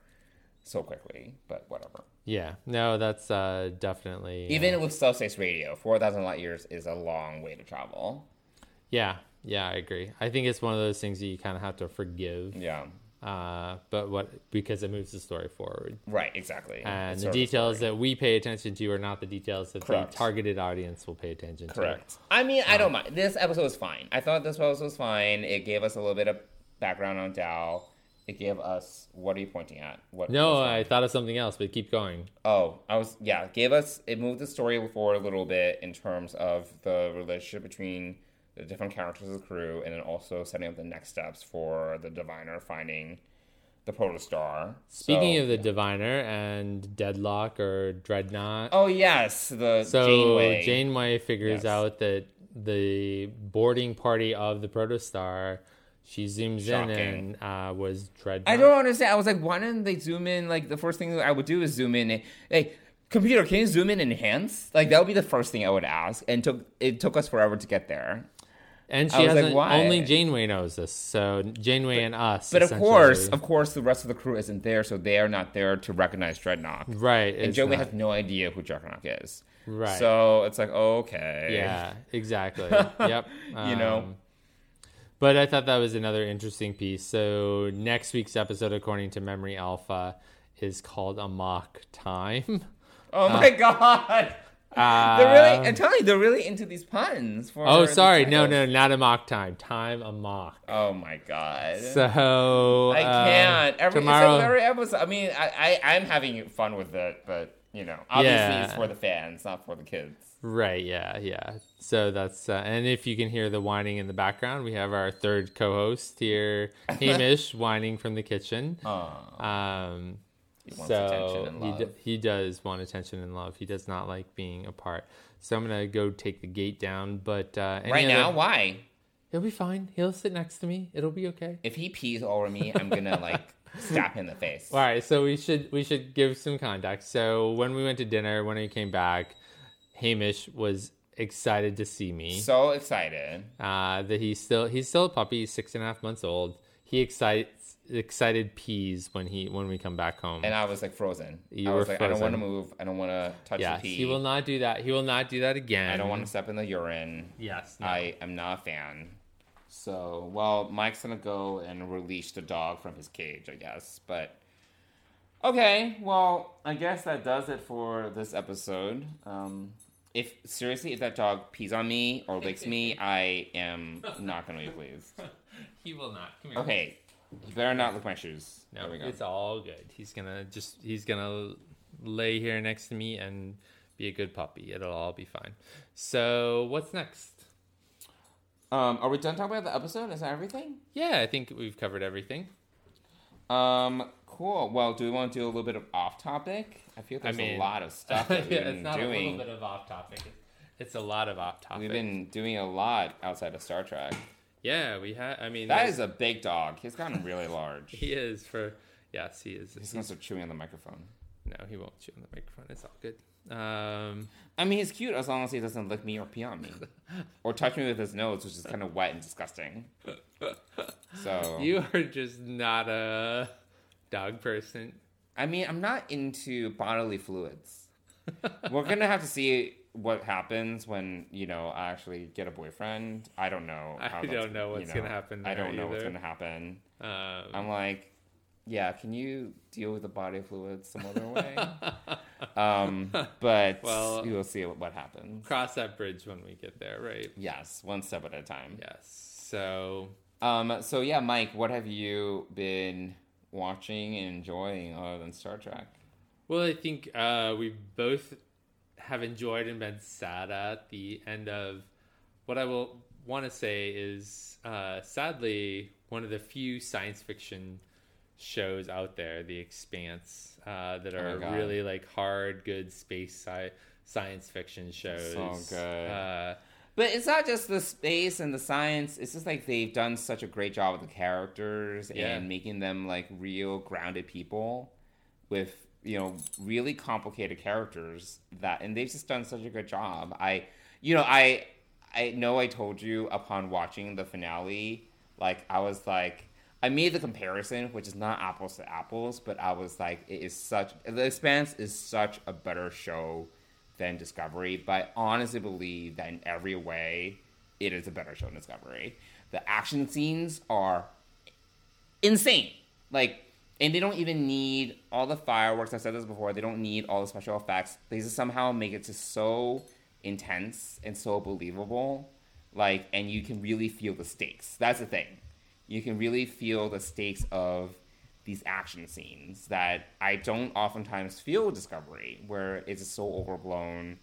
so quickly? But whatever. yeah, no, that's uh, definitely. uh, Even with subspace radio, four thousand light years is a long way to travel. Yeah, yeah, I agree. I think it's one of those things that you kind of have to forgive. Yeah, Uh, but what because it moves the story forward. right, exactly. And It's the sort of a details that we pay attention to are not the details that Correct. the targeted audience will pay attention to. Correct. I mean, I don't mind. This episode was fine. I thought this episode was fine. It gave us a little bit of background on Dal. It gave us. What are you pointing at? What? No. I thought of something else, but keep going. Oh, I was. Yeah, it gave us. It moved the story forward a little bit in terms of the relationship between the different characters of the crew, and then also setting up the next steps for the diviner finding the protostar. Speaking So- of the diviner and deadlock or Drednok, Oh yes, the so Janeway. Janeway figures Yes. out that the boarding party of the protostar, she zooms Shocking. in and uh, was Drednok. I don't understand. I was like, why didn't they zoom in? Like the first thing I would do is zoom in. And, hey, computer, can you zoom in and enhance? Like that would be the first thing I would ask. And took it took us forever to get there. And she like, hasn't. why? only Janeway knows this. So Janeway and us. But of course, of course, the rest of the crew isn't there, so they are not there to recognize Drednok. right? And Janeway has no idea who Drednok is. Right. So it's like, okay. Yeah, exactly. yep. You know? But I thought that was another interesting piece. So next week's episode, according to Memory Alpha, is called A Mock Time. Oh my god. Uh, They're really, I'm telling you, they're really into these puns. For oh, sorry. No, no, not a mock Time. Time Amok. Oh my god. So I uh, can't. Every tomorrow. every episode. I mean, I, I I'm having fun with it, but you know, obviously Yeah. it's for the fans, not for the kids. Right, yeah, yeah. So that's uh, and if you can hear the whining in the background, we have our third co-host here, Hamish, whining from the kitchen. Um, He wants so attention and he d- he does want attention and love. He does not like being apart. So I'm gonna go take the gate down. But uh, right now, other- why? he'll be fine. He'll sit next to me. It'll be okay. If he pees all over me, I'm gonna like slap in the face. All right, so we should we should give some context. So when we went to dinner, when he came back, Hamish was excited to see me. So excited. uh, that he's still he's still a puppy. He's six and a half months old. He excites excited peas when he when we come back home. And I was like frozen. You I was were like, I don't want to move. I don't want to touch yes, the pee. he will not do that. He will not do that again. I don't want to step in the urine. Yes, no. I am not a fan. So, well, Mike's gonna go and release the dog from his cage, I guess. But okay, well, I guess that does it for this episode. Um, if seriously, if that dog pees on me or licks me, I am not gonna be pleased. He will not. Come here. Okay, you better not lick my shoes. No, there we go. it's all good. He's gonna just he's gonna lay here next to me and be a good puppy. It'll all be fine. So what's next? Um, are we done talking about the episode? Is that everything? Yeah, I think we've covered everything. Um, cool. Well, do we want to do a little bit of off topic? I feel I there's mean- a lot of stuff that we've yeah, been it's not doing. a little bit of off topic. It's a lot of off topic. We've been doing a lot outside of Star Trek. yeah, we have. I mean, That is a big dog. He's gotten really large. He is for yes, he is. He's gonna start chewing on the microphone. No, he won't chew on the microphone. It's all good. Um, I mean, he's cute as long as he doesn't lick me or pee on me, or touch me with his nose, which is kind of wet and disgusting. So you are just not a dog person. I mean, I'm not into bodily fluids. We're gonna have to see what happens when you know I actually get a boyfriend. I don't know. I don't know you what's gonna happen I don't know what's gonna happen. Um, I'm like, yeah, can you deal with the body fluids some other way? um, but Well- we will see what, what happens. Cross that bridge when we get there, right? Yes, one step at a time. Yes. So Um, so yeah, Mike, what have you been watching and enjoying other than Star Trek? Well, I think uh, we both have enjoyed and been sad at the end of what I will want to say is uh, sadly one of the few science fiction shows out there, The Expanse, uh, that Oh are God. really like hard, good space sci- science fiction shows. So good. Uh, But it's not just the space and the science. It's just like they've done such a great job with the characters Yeah. and making them like real grounded people with you know really complicated characters that and they've just done such a good job. I you know I I know I told you upon watching the finale like I was like I made the comparison which is not apples to apples but I was like it is such The Expanse is such a better show than Discovery, but I honestly believe that in every way, it is a better show than Discovery. The action scenes are insane. Like, and they don't even need all the fireworks. I said this before. They don't need all the special effects. They just somehow make it just so intense and so believable. Like, and you can really feel the stakes. That's the thing. You can really feel the stakes of these action scenes that I don't oftentimes feel with Discovery, where it's just so overblown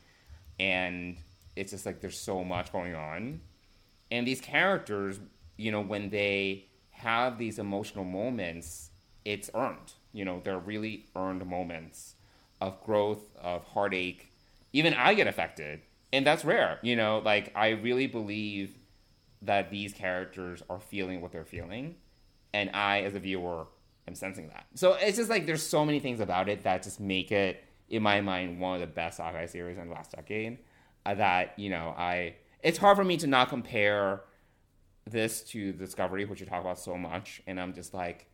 and it's just like there's so much going on. And these characters, you know, when they have these emotional moments, it's earned. You know, they're really earned moments of growth, of heartache. Even I get affected. And that's rare. You know, like I really believe that these characters are feeling what they're feeling. And I, as a viewer, am sensing that. So it's just like there's so many things about it that just make it, in my mind, one of the best sci-fi series in the last decade. Uh, that you know, I it's hard for me to not compare this to Discovery, which you talk about so much, and I'm just like,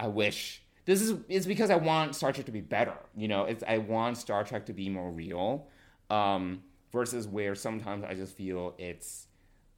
I wish this is it's because I want Star Trek to be better. You know, it's I want Star Trek to be more real, um, versus where sometimes I just feel it's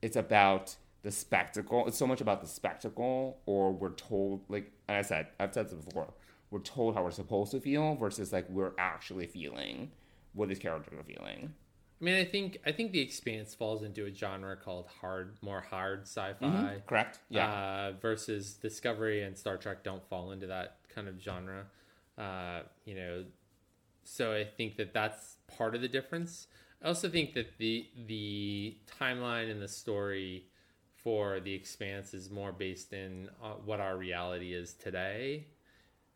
it's about the spectacle. It's so much about the spectacle, or we're told like and I said I've said this before. We're told how we're supposed to feel versus like we're actually feeling what these characters are feeling. I mean, I think I think The Expanse falls into a genre called hard, more hard sci-fi. Mm-hmm. Correct? Yeah. Uh, versus Discovery and Star Trek don't fall into that kind of genre. Uh, you know, so I think that that's part of the difference. I also think that the the timeline and the story for The Expanse is more based in uh, what our reality is today.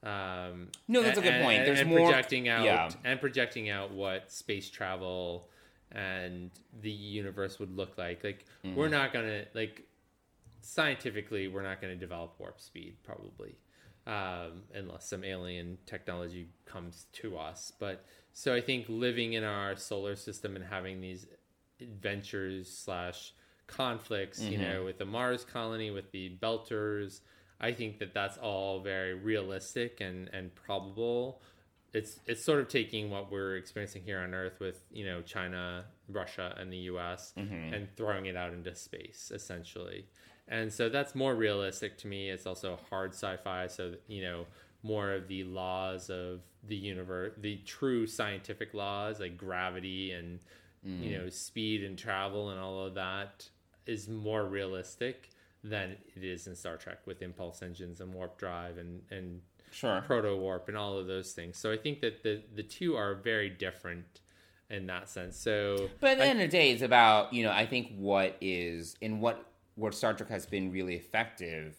Um, No, that's a good and- point. and- There's and more- projecting out yeah. and projecting out what space travel and the universe would look like. Like Mm-hmm. we're not gonna like scientifically we're not gonna develop warp speed probably. Um, unless some alien technology comes to us. But so I think living in our solar system and having these adventures slash conflicts, you know, mm-hmm. with the Mars colony, with the Belters, I think that that's all very realistic and and probable. It's it's sort of taking what we're experiencing here on Earth with you know China, Russia, and the U.S. Mm-hmm. and throwing it out into space essentially. And so that's more realistic to me. It's also hard sci-fi, so you know more of the laws of the universe, the true scientific laws like gravity and you know mm. speed and travel and all of that is more realistic than it is in Star Trek with impulse engines and warp drive and and Sure. proto warp and all of those things. So I think that the the two are very different in that sense. So But at the end of the day, it's about you know. I think what is in what what Star Trek has been really effective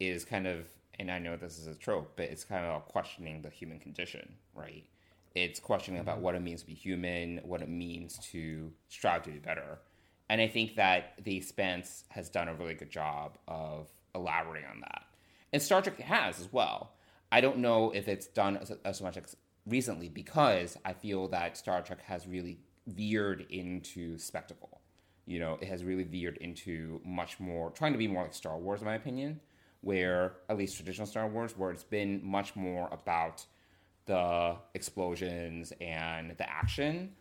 is kind of, and I know this is a trope, but it's kind of about questioning the human condition, right? It's questioning about mm-hmm. what it means to be human, what it means to strive to be better, and I think that The Expanse has done a really good job of elaborating on that, and Star Trek has as well. I don't know if it's done as, as much ex- recently because I feel that Star Trek has really veered into spectacle. You know, it has really veered into much more trying to be more like Star Wars, in my opinion, where at least traditional Star Wars, where it's been much more about the explosions and the action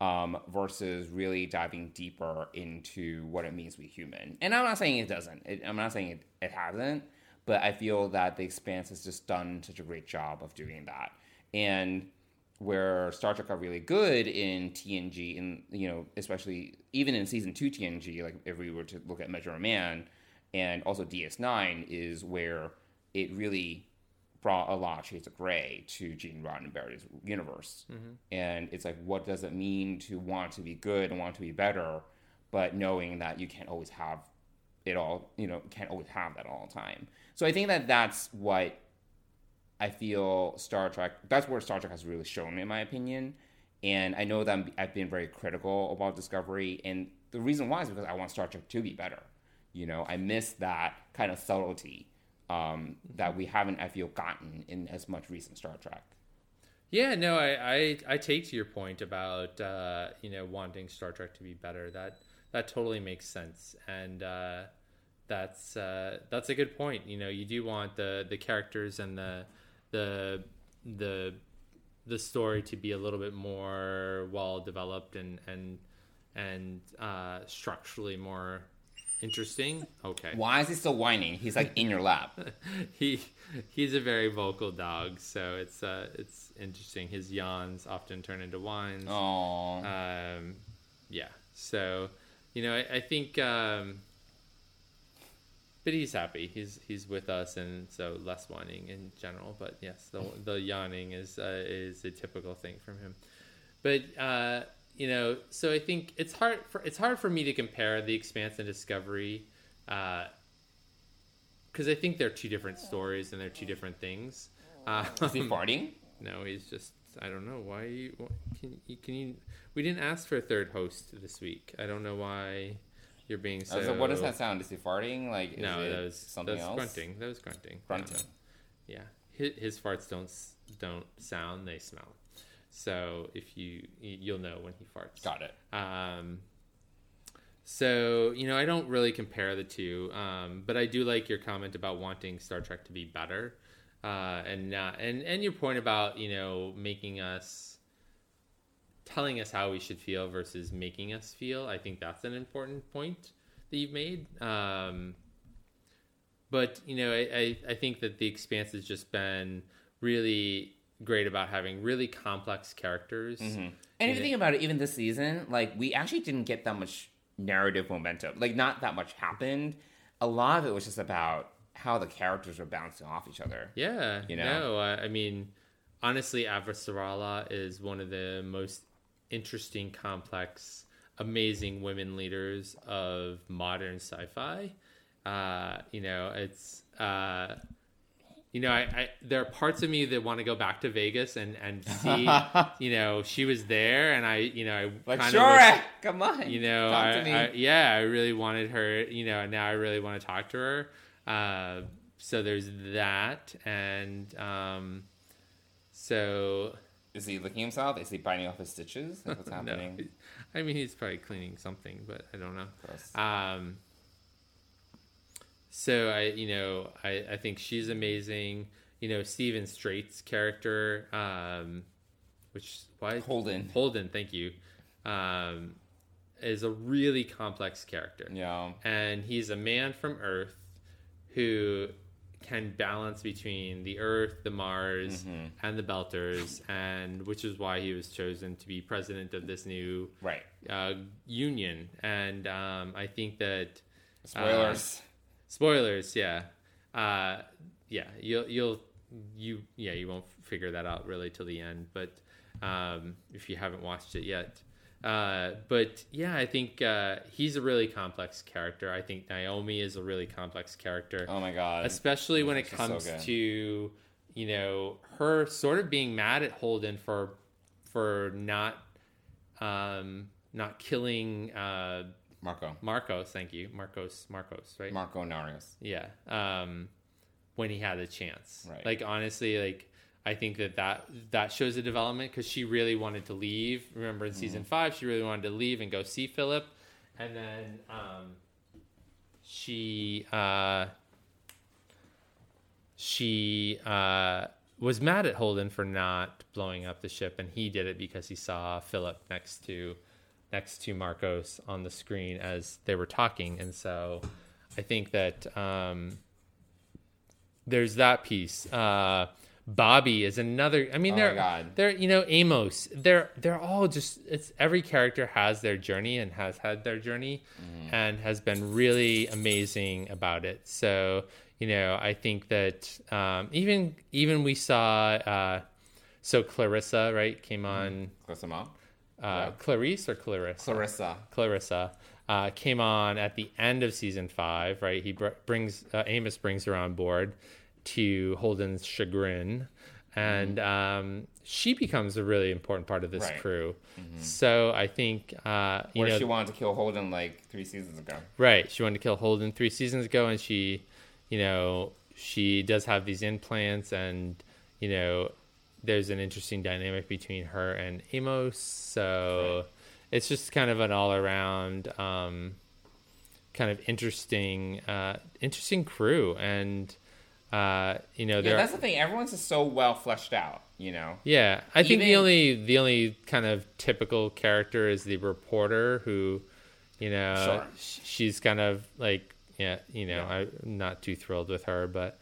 um, versus really diving deeper into what it means to be human. And I'm not saying it doesn't. It, I'm not saying it, it hasn't. But I feel that The Expanse has just done such a great job of doing that. And where Star Trek got really good in TNG, and you know, especially even in season two TNG, like if we were to look at Measure of Man, and also DS9, is where it really brought a lot of shades of gray to Gene Roddenberry's universe. Mm-hmm. And it's like, what does it mean to want to be good and want to be better, but knowing that you can't always have it all, you know, can't always have that all the time. So I think that that's what I feel Star Trek, that's where Star Trek has really shown, in my opinion. And I know that I'm, I've been very critical about Discovery. And the reason why is because I want Star Trek to be better. You know, I miss that kind of subtlety um, that we haven't, I feel, gotten in as much recent Star Trek. Yeah, no, I, I, I take to your point about uh, you know wanting Star Trek to be better. That that totally makes sense, and uh, that's uh, that's a good point. You know, you do want the the characters and the the the the story to be a little bit more well developed and and and uh, structurally more interesting. Okay, Why is he still whining? He's like in your lap. he he's a very vocal dog, so it's uh it's interesting. His yawns often turn into whines. Oh, Um, yeah. So, you know, I, I think, um, but he's happy. He's he's with us, and so less whining in general. But yes, the the yawning is uh, is a typical thing from him. But uh, you know, so I think it's hard for it's hard for me to compare the Expanse and Discovery. Uh, because I think they're two different stories and they're two different things. Uh, is he farting? no, he's just. I don't know why. You, can you? Can you? We didn't ask for a third host this week. I don't know why you're being so. what does that sound? Is he farting? Like, is No, it that was something that was else? grunting. That was grunting. Grunting. Yeah, his, his farts don't don't sound; they smell. So if you you'll know when he farts. Got it. Um, so you know, I don't really compare the two, um, but I do like your comment about wanting Star Trek to be better, uh, and not and and your point about you know making us telling us how we should feel versus making us feel. I think that's an important point that you've made. Um, but you know, I, I, I think that the Expanse has just been really great about having really complex characters. And if you think about it, even this season, like we actually didn't get that much narrative momentum. Like not that much happened. A lot of it was just about how the characters were bouncing off each other. Yeah, You know? No, I, I mean, honestly, Avasarala is one of the most interesting, complex, amazing women leaders of modern sci-fi. Uh, you know, it's uh, you know, I, I there are parts of me that want to go back to Vegas and and see, you know, she was there, and I, you know, I Like kinda sure, wish- come on, you know, talk I, to me. I, yeah, I really wanted her, you know, and now I really want to talk to her. Uh, so there's that, and um, so Is he licking himself? Is he biting off his stitches? Like, what's no, happening? I mean he's probably cleaning something, but I don't know. Gross. Um, so I, you know, I, I think she's amazing. You know, Steven Strait's character, um, which why Holden. Holden, thank you, um, is a really complex character. Yeah. and he's a man from Earth who can balance between the Earth, the Mars, Mm-hmm. and the Belters, and which is why he was chosen to be president of this new Right. uh, union. And um, I think that Spoilers. Spoilers, yeah, uh, yeah, you'll you'll you yeah you won't figure that out really till the end, but um, if you haven't watched it yet. Uh, but yeah, I think uh, he's a really complex character. I think Naomi is a really complex character oh my god. especially when it She's so comes good. to you know her sort of being mad at Holden for for not um not killing uh Marco. Marcos thank you Marcos Marcos right Marco Inaros. yeah um when he had the chance Right. like honestly like I think that that, that shows a development because she really wanted to leave. Remember in Mm-hmm. season five, she really wanted to leave and go see Philip, and then um, she uh, she uh, was mad at Holden for not blowing up the ship, and he did it because he saw Philip next to next to Marcos on the screen as they were talking, and so I think that um, there's that piece. Uh, Bobbie is another. I mean, Oh they're God. they're you know Amos. They're they're all just. It's every character has their journey and has had their journey, Mm-hmm. and has been really amazing about it. So you know, I think that um, even even we saw. Uh, so Clarissa, right, came on. Close them Uh, Clarice or Clarissa? Clarissa. Clarissa uh, came on at the end of season five, right? He br- brings uh, Amos brings her on board to Holden's chagrin, and um, she becomes a really important part of this Right. crew. So I think uh, you Where know, she wanted to kill Holden like three seasons ago. right? She wanted to kill Holden three seasons ago, and she, you know, she does have these implants, and you know, there's an interesting dynamic between her and Amos. So it's just kind of an all around, um, kind of interesting, uh, interesting crew, and uh, you know, Yeah, that's the thing. Everyone's just so well fleshed out. You know. Yeah, I think the only the only kind of typical character is the reporter who, you know, Sure. she's kind of like yeah, you know, Yeah. I'm not too thrilled with her, but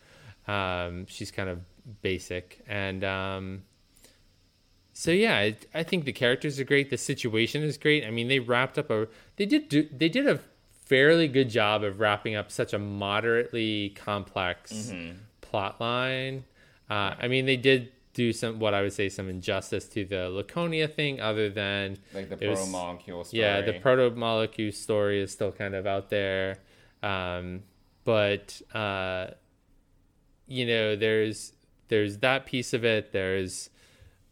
um, she's kind of basic and um, so yeah, I, I think the characters are great. The situation is great. I mean, they wrapped up a they did do, they did a fairly good job of wrapping up such a moderately complex Mm-hmm. plot line. Uh, I mean, they did do some what I would say some injustice to the Laconia thing, other than Like the proto molecule story. yeah, the proto molecule story is still kind of out there, um, but uh, you know, there's there's that piece of it. There's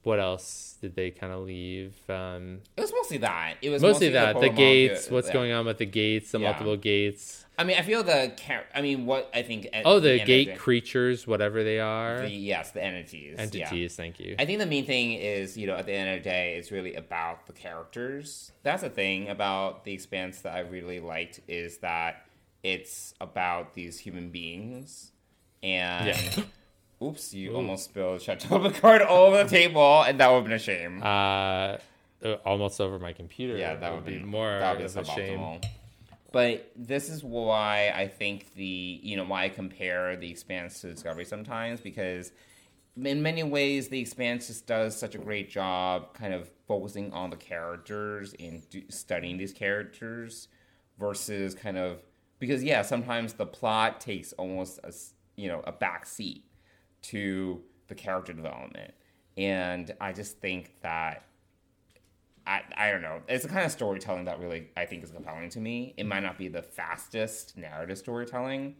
what else did they kind of leave? Um, It was mostly that. It was mostly, mostly, that the, proto gates. molecule- What's yeah. going on with the gates? The Yeah. multiple gates. I mean, I feel the char- I mean, what I think. Oh, the of gate creatures, whatever they are, the- yes, the entities. yeah. entities. Thank you. I think the main thing is, you know, at the end of the day, it's really about the characters. That's the thing about The Expanse that I really liked is that it's about these human beings. And, Yeah. oops, you almost spilled Chateau Picard all over the table, and that would have been a shame. uh, uh, almost over my computer. yeah, that would be more that would be of a shame. But this is why I think the you know why I compare the Expanse to Discovery sometimes because in many ways the Expanse just does such a great job kind of focusing on the characters and do, studying these characters versus kind of because yeah sometimes the plot takes almost a you know a back seat to the character development and I just think that I, I don't know. It's the kind of storytelling that really I think is compelling to me. It might not be the fastest narrative storytelling,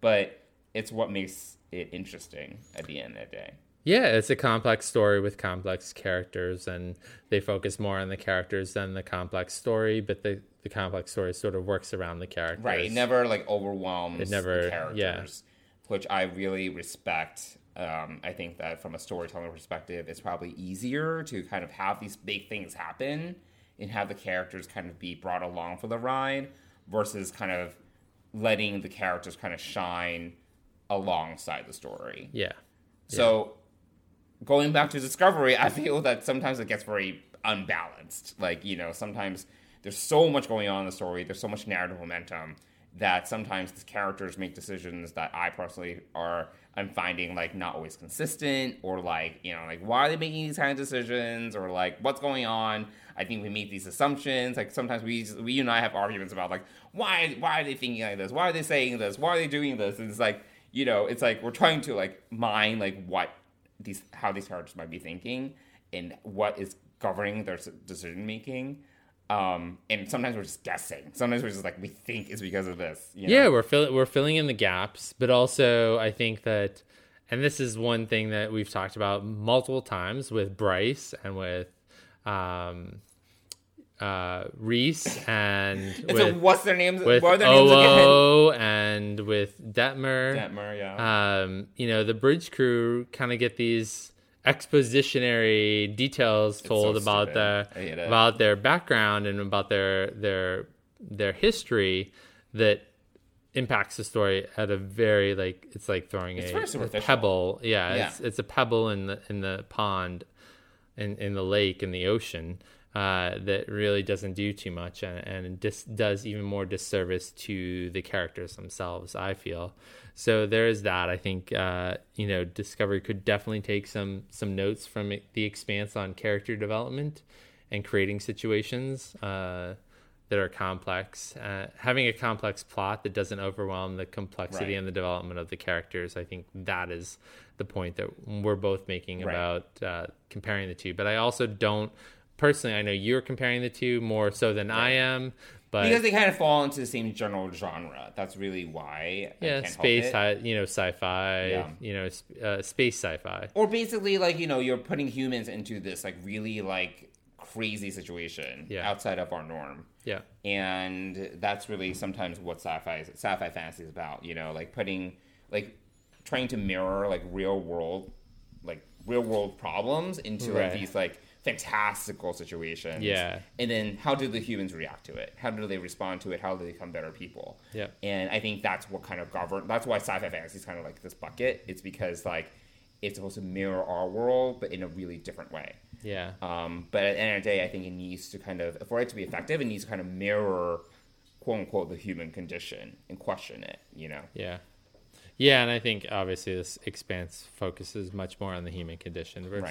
but it's what makes it interesting at the end of the day. Yeah, it's a complex story with complex characters, and they focus more on the characters than the complex story. But the the complex story sort of works around the characters. Right. It never like overwhelms It never- the characters, which I really respect. Um, I think that from a storytelling perspective, it's probably easier to kind of have these big things happen and have the characters kind of be brought along for the ride versus kind of letting the characters kind of shine alongside the story. Yeah. So going back to Discovery, I feel that sometimes it gets very unbalanced. Like, you know, sometimes there's so much going on in the story, there's so much narrative momentum that sometimes the characters make decisions that I personally are I'm finding like not always consistent or like, you know, like why are they making these kind of decisions or like what's going on? I think we make these assumptions. Like sometimes we we you and I have arguments about like why why are they thinking like this? Why are they saying this? Why are they doing this? And it's like, you know, it's like we're trying to like mine like what these how these characters might be thinking and what is governing their decision making. Um, and sometimes we're just guessing. Sometimes we're just like we think it's because of this. You know? Yeah, we're fill- we're filling in the gaps, but also I think that, and this is one thing that we've talked about multiple times with Bryce and with um, uh, Rhys and with, so what's their names? with what are their names again? And with Detmer. Detmer, yeah. Um, you know, the bridge crew kind of get these expositionary details told so about stupid. their I hate it. about their background and about their their their history that impacts the story at a very like it's like throwing It's a, a pebble. Yeah, Yeah. it's it's a pebble in the in the pond, in in the lake in the ocean. Uh, that really doesn't do too much and, and dis- does even more disservice to the characters themselves. I feel so. There is that. I think uh, you know Discovery could definitely take some some notes from it- the Expanse on character development and creating situations. Uh, that are complex. Uh, having a complex plot that doesn't overwhelm the complexity Right. and the development of the characters, I think that is the point that we're both making Right. about uh, comparing the two. But I also don't personally. I know you're comparing the two more so than I am, but because they kind of fall into the same general genre. That's really why. I yeah, space, hi- you know, sci-fi, Yeah. you know, uh, space sci-fi. or basically like you know you're putting humans into this like really like crazy situation Yeah. outside of our norm Yeah, and that's really sometimes what sci-fi is sci-fi fantasy is about you know like putting like trying to mirror like real world like real world problems into like these like fantastical situations Yeah. and then how do the humans react to it how do they respond to it how do they become better people Yeah. and i think that's what kind of govern that's why sci-fi fantasy is kind of like this bucket it's because like it's supposed to mirror our world but in a really different way yeah, um, but at the end of the day, I think it needs to kind of, for it to be effective, it needs to kind of mirror, quote unquote, the human condition and question it, you know? yeah, yeah. And I think obviously this expanse focuses much more on the human condition Right.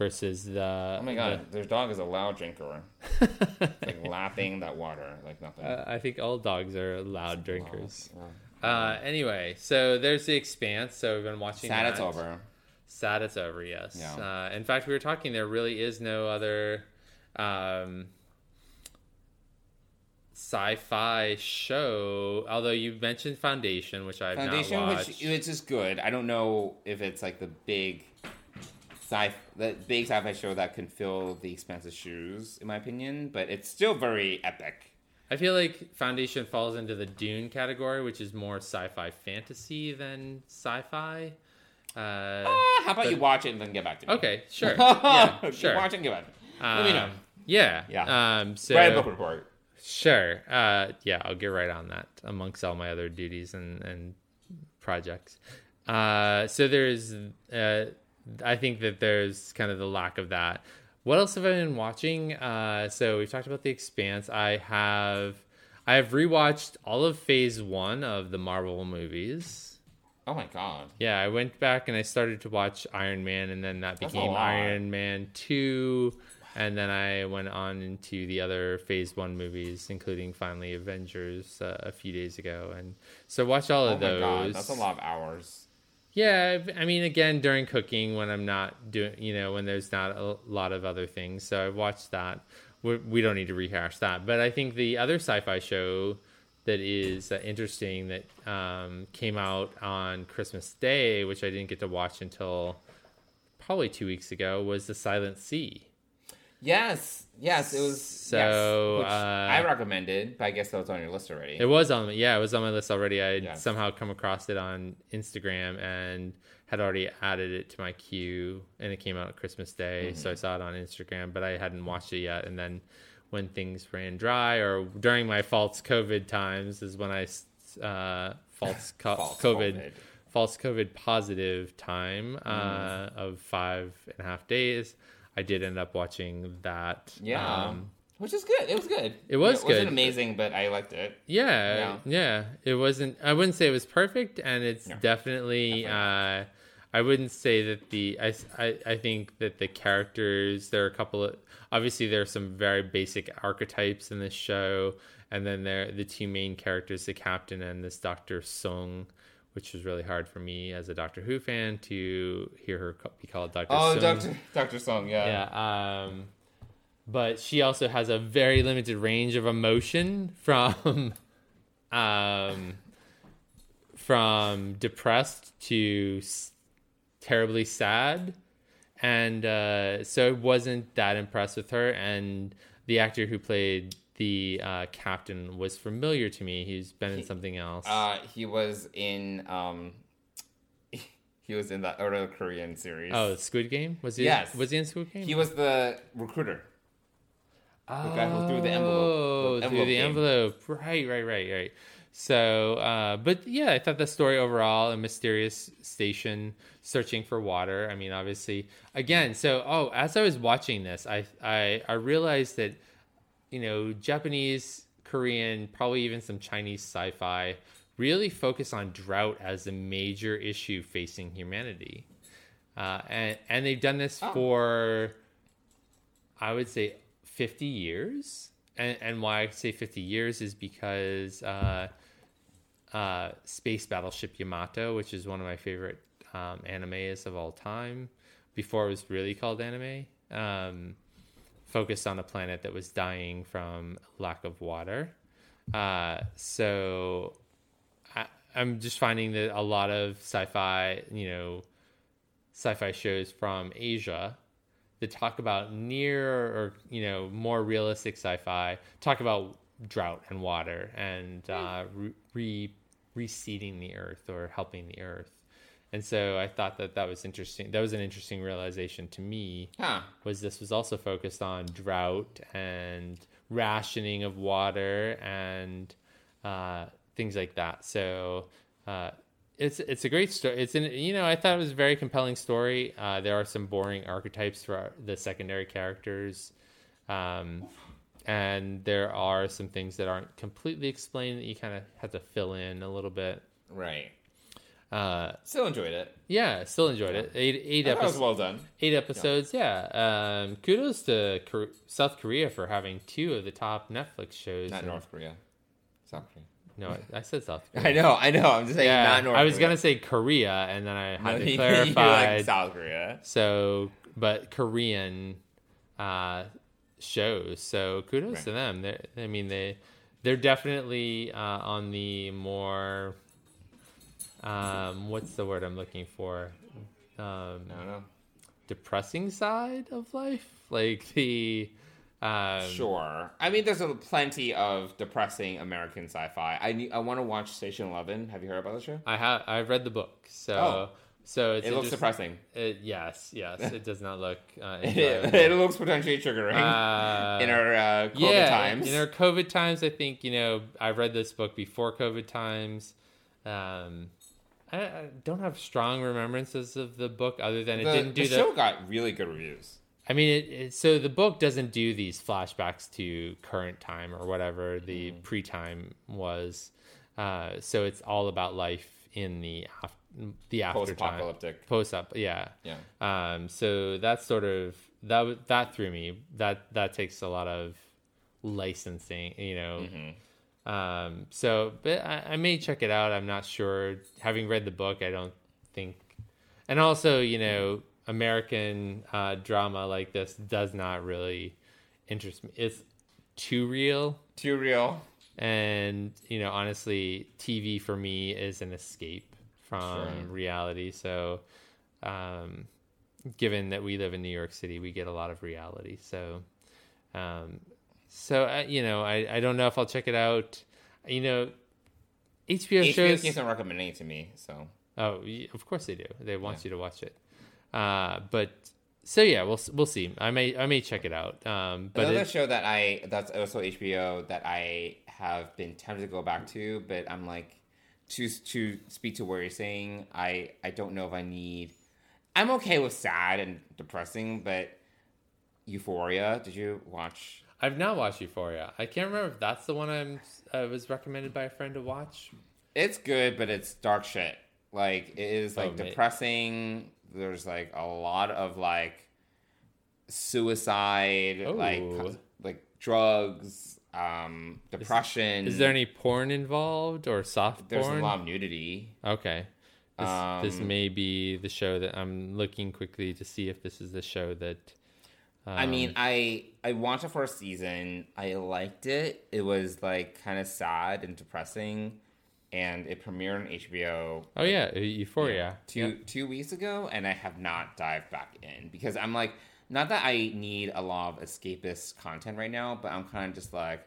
Versus the. Oh my god, their dog is a loud drinker. like lapping that water like nothing. Uh, I think all dogs are loud drinkers. Wow. Uh, anyway, so there's the expanse. So we've been watching. Sad that. it's over. Sad it's over. Yes. Yeah. Uh, in fact, we were talking. There really is no other um, sci-fi show. Although you mentioned Foundation, which I've Foundation, not watched. which which is good. I don't know if it's like the big sci the big sci-fi show that can fill the expensive shoes, in my opinion. But it's still very epic. I feel like Foundation falls into the Dune category, which is more sci-fi fantasy than sci-fi. Uh, Ah, how about you watch it and then get back to me? okay, sure, yeah, sure. Watch it and get back to me. Let me know. Um, Yeah, Yeah. Um, so Write a book report. Sure. Uh, yeah, I'll get right on that amongst all my other duties and, and projects. Uh, so there's, uh, I think that there's kind of the lack of that. What else have I been watching? Uh, so we've talked about The Expanse. I have, I have rewatched all of Phase One of the Marvel movies. Oh my god. Yeah, I went back and I started to watch Iron Man, and then that That's became. Iron Man 2. And then I went on into the other Phase 1 movies, including finally Avengers uh, a few days ago. And so watched all Oh of my those. god, that's a lot of hours. Yeah, I mean, again, during cooking when I'm not doing, you know, when there's not a lot of other things. So I've watched that. We, we don't need to rehash that. But I think the other sci fi show that is uh, interesting that um, came out on Christmas Day, which I didn't get to watch until probably two weeks ago, was The Silent Sea. Yes, yes, it was. So, yes, which uh, I recommended, but I guess that was on your list already. It was on, yeah, it was on my list already. I had Yes. somehow come across it on Instagram and had already added it to my queue, and it came out Christmas Day, Mm-hmm. so I saw it on Instagram, but I hadn't watched it yet. And then when things ran dry, or during my false COVID times, is when I uh, false, co- False COVID, COVID. false COVID positive time uh, Mm. of five and a half days. I did end up watching that. yeah, um, which is good. It was good. It was It good. wasn't amazing, but I liked it. Yeah, yeah, It wasn't. I wouldn't say it was perfect, and it's No, definitely. Uh, I wouldn't say that the. I, I I think that the characters. There are a couple of. Obviously, there are some very basic archetypes in this show, and then there the two main characters, the captain and this Doctor Song, which was really hard for me as a Doctor Who fan to hear her be called Doctor. Oh, Song. Doctor Doctor Song, yeah. Yeah. Um, but she also has a very limited range of emotion from, um, from depressed to s- terribly sad, and uh, so I wasn't that impressed with her. And the actor who played the uh, captain was familiar to me. He's been in something else. Uh, he was in um, he was in the other Korean series. oh, Squid Game was he? Yes. Was he in Squid Game? he was the recruiter. Oh, the guy who threw the envelope- the through envelope the game. envelope. Right, right, right, right. So, uh, but yeah, I thought the story overall, a mysterious station searching for water. I mean, obviously, again, so oh, as I was watching this, I I, I realized that you know Japanese, Korean, probably even some Chinese sci-fi really focus on drought as a major issue facing humanity, uh, and and they've done this for I would say 50 years. And, and why I say 50 years is because uh, uh, Space Battleship Yamato, which is one of my favorite um, animes of all time, before it was really called anime, um, focused on a planet that was dying from lack of water. Uh, so I, I'm just finding that a lot of sci-fi, you know, sci-fi shows from Asia that talk about near or you know more realistic sci-fi talk about drought and water and uh, re- re- reseeding the earth or helping the earth and so i thought that that was interesting that was an interesting realization to me Huh. was this was also focused on drought and rationing of water and uh, things like that. So uh, it's it's a great story. It's an you know I thought it was a very compelling story. Uh, there are some boring archetypes for the secondary characters, um, and there are some things that aren't completely explained that you kind of have to fill in a little bit. Right. Uh, Still enjoyed it. yeah, still enjoyed it. Eight eight I thought it was episodes. well done. Eight episodes, yeah. Um, kudos to Kor- South Korea for having two of the top Netflix shows. Not And- North Korea. South Korea. No, I, said South Korea. I know, I know. I'm just saying Yeah, not North I was Korea. gonna say Korea, and then I had No, to clarify. like South Korea. So, but Korean uh, shows. So kudos Right. to them. They're, I mean, they they're definitely uh, on the more um, what's the word I'm looking for? Um, I don't know. depressing side of life, like the um, Sure. I mean, there's a plenty of depressing American sci-fi. I need, I want to watch Station Eleven. Have you heard about the show? I have I've read the book, so Oh. so it's It looks depressing. It, yes, yes, it does not look. Uh, it, it looks potentially triggering Uh, in our uh, COVID yeah, times. In our COVID times, I think you know I read this book before COVID times. Um, I, I don't have strong remembrances of the book other than it the, didn't do the the. show got really good reviews. I mean, it, it, so the book doesn't do these flashbacks to current time or whatever the Mm-hmm. pre-time was. Uh, so it's all about life in the af- the after time, Post-apocalyptic. post up, yeah. Yeah. Um, so that's sort of that that threw me. That that takes a lot of licensing, you know. Mm-hmm. Um, so, but I, I may check it out. I'm not sure. Having read the book, I don't think. And also, you know, American uh, drama like this does not really interest me. It's too real, Too real. and you know, honestly, TV for me is an escape from Sure. reality. So, um, given that we live in New York City, we get a lot of reality. So, um, so uh, you know, I, I don't know if I'll check it out. You know, HBO, HBO shows. keeps on recommending it to me, so Oh, of course they do. They want you to watch it. Uh, but so yeah, we'll we'll see. I may I may check it out. Um, but another it, show that I that's also HBO that I have been tempted to go back to, but I'm like to to speak to what you're saying. I I don't know if I need. I'm okay with sad and depressing, but Euphoria. Did you watch? I've not watched Euphoria. I can't remember if that's the one I'm I was recommended by a friend to watch. It's good, but it's dark shit. Like it is like Oh, depressing. There's like a lot of like suicide, like Oh. like drugs, um, depression. Is there any porn involved or soft There's porn? a lot of nudity. Okay. This, this Um, may be the show that I'm looking quickly to see if this is the show that. I mean, um, I I watched the first season. I liked it. It was like kind of sad and depressing, and it premiered on HBO. Oh yeah, Euphoria. two Yep. two weeks ago, and I have not dived back in because I'm like, not that I need a lot of escapist content right now, but I'm kind of just like,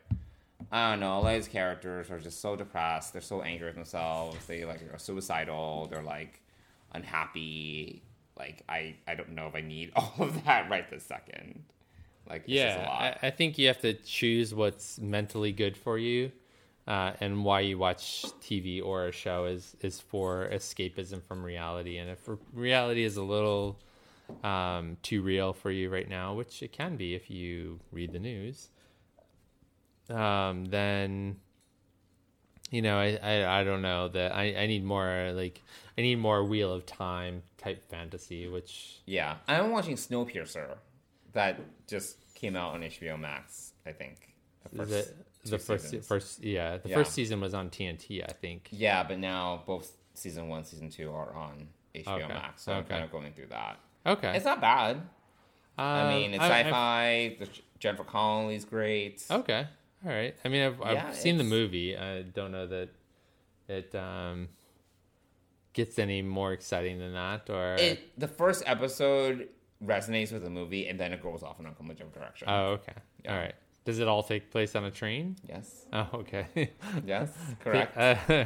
I don't know. All these characters are just so depressed. They're so angry with themselves. They like are suicidal. They're like unhappy. Like I I don't know if I need all of that right this second. Like it's just a Yeah, lot. I, I think you have to choose what's mentally good for you. uh, and why you watch TV or a show is is for escapism from reality. And if reality is a little um, too real for you right now, which it can be if you read the news, um, then you know I, I, I don't know that I, I need more like I need more Wheel of Time type fantasy, which Yeah, I'm watching Snowpiercer. That just came out on HBO Max. I think the is it the first seasons. first yeah the Yeah. first season was on TNT I think. Yeah, but now both season one, season two are on HBO Okay, Max. So I'm kind of going through that. Okay, It's not bad. I Um, mean, it's I- sci-fi. The Jennifer Connelly's great. Okay. All right. I mean, I've, I've Yeah, seen the movie. I don't know that it um, gets any more exciting than that. Or It the first episode resonates with the movie, and then it goes off in a completely different direction. oh, okay. Yeah. All right. Does it all take place on a train? yes, Oh, okay. yes, correct. Uh,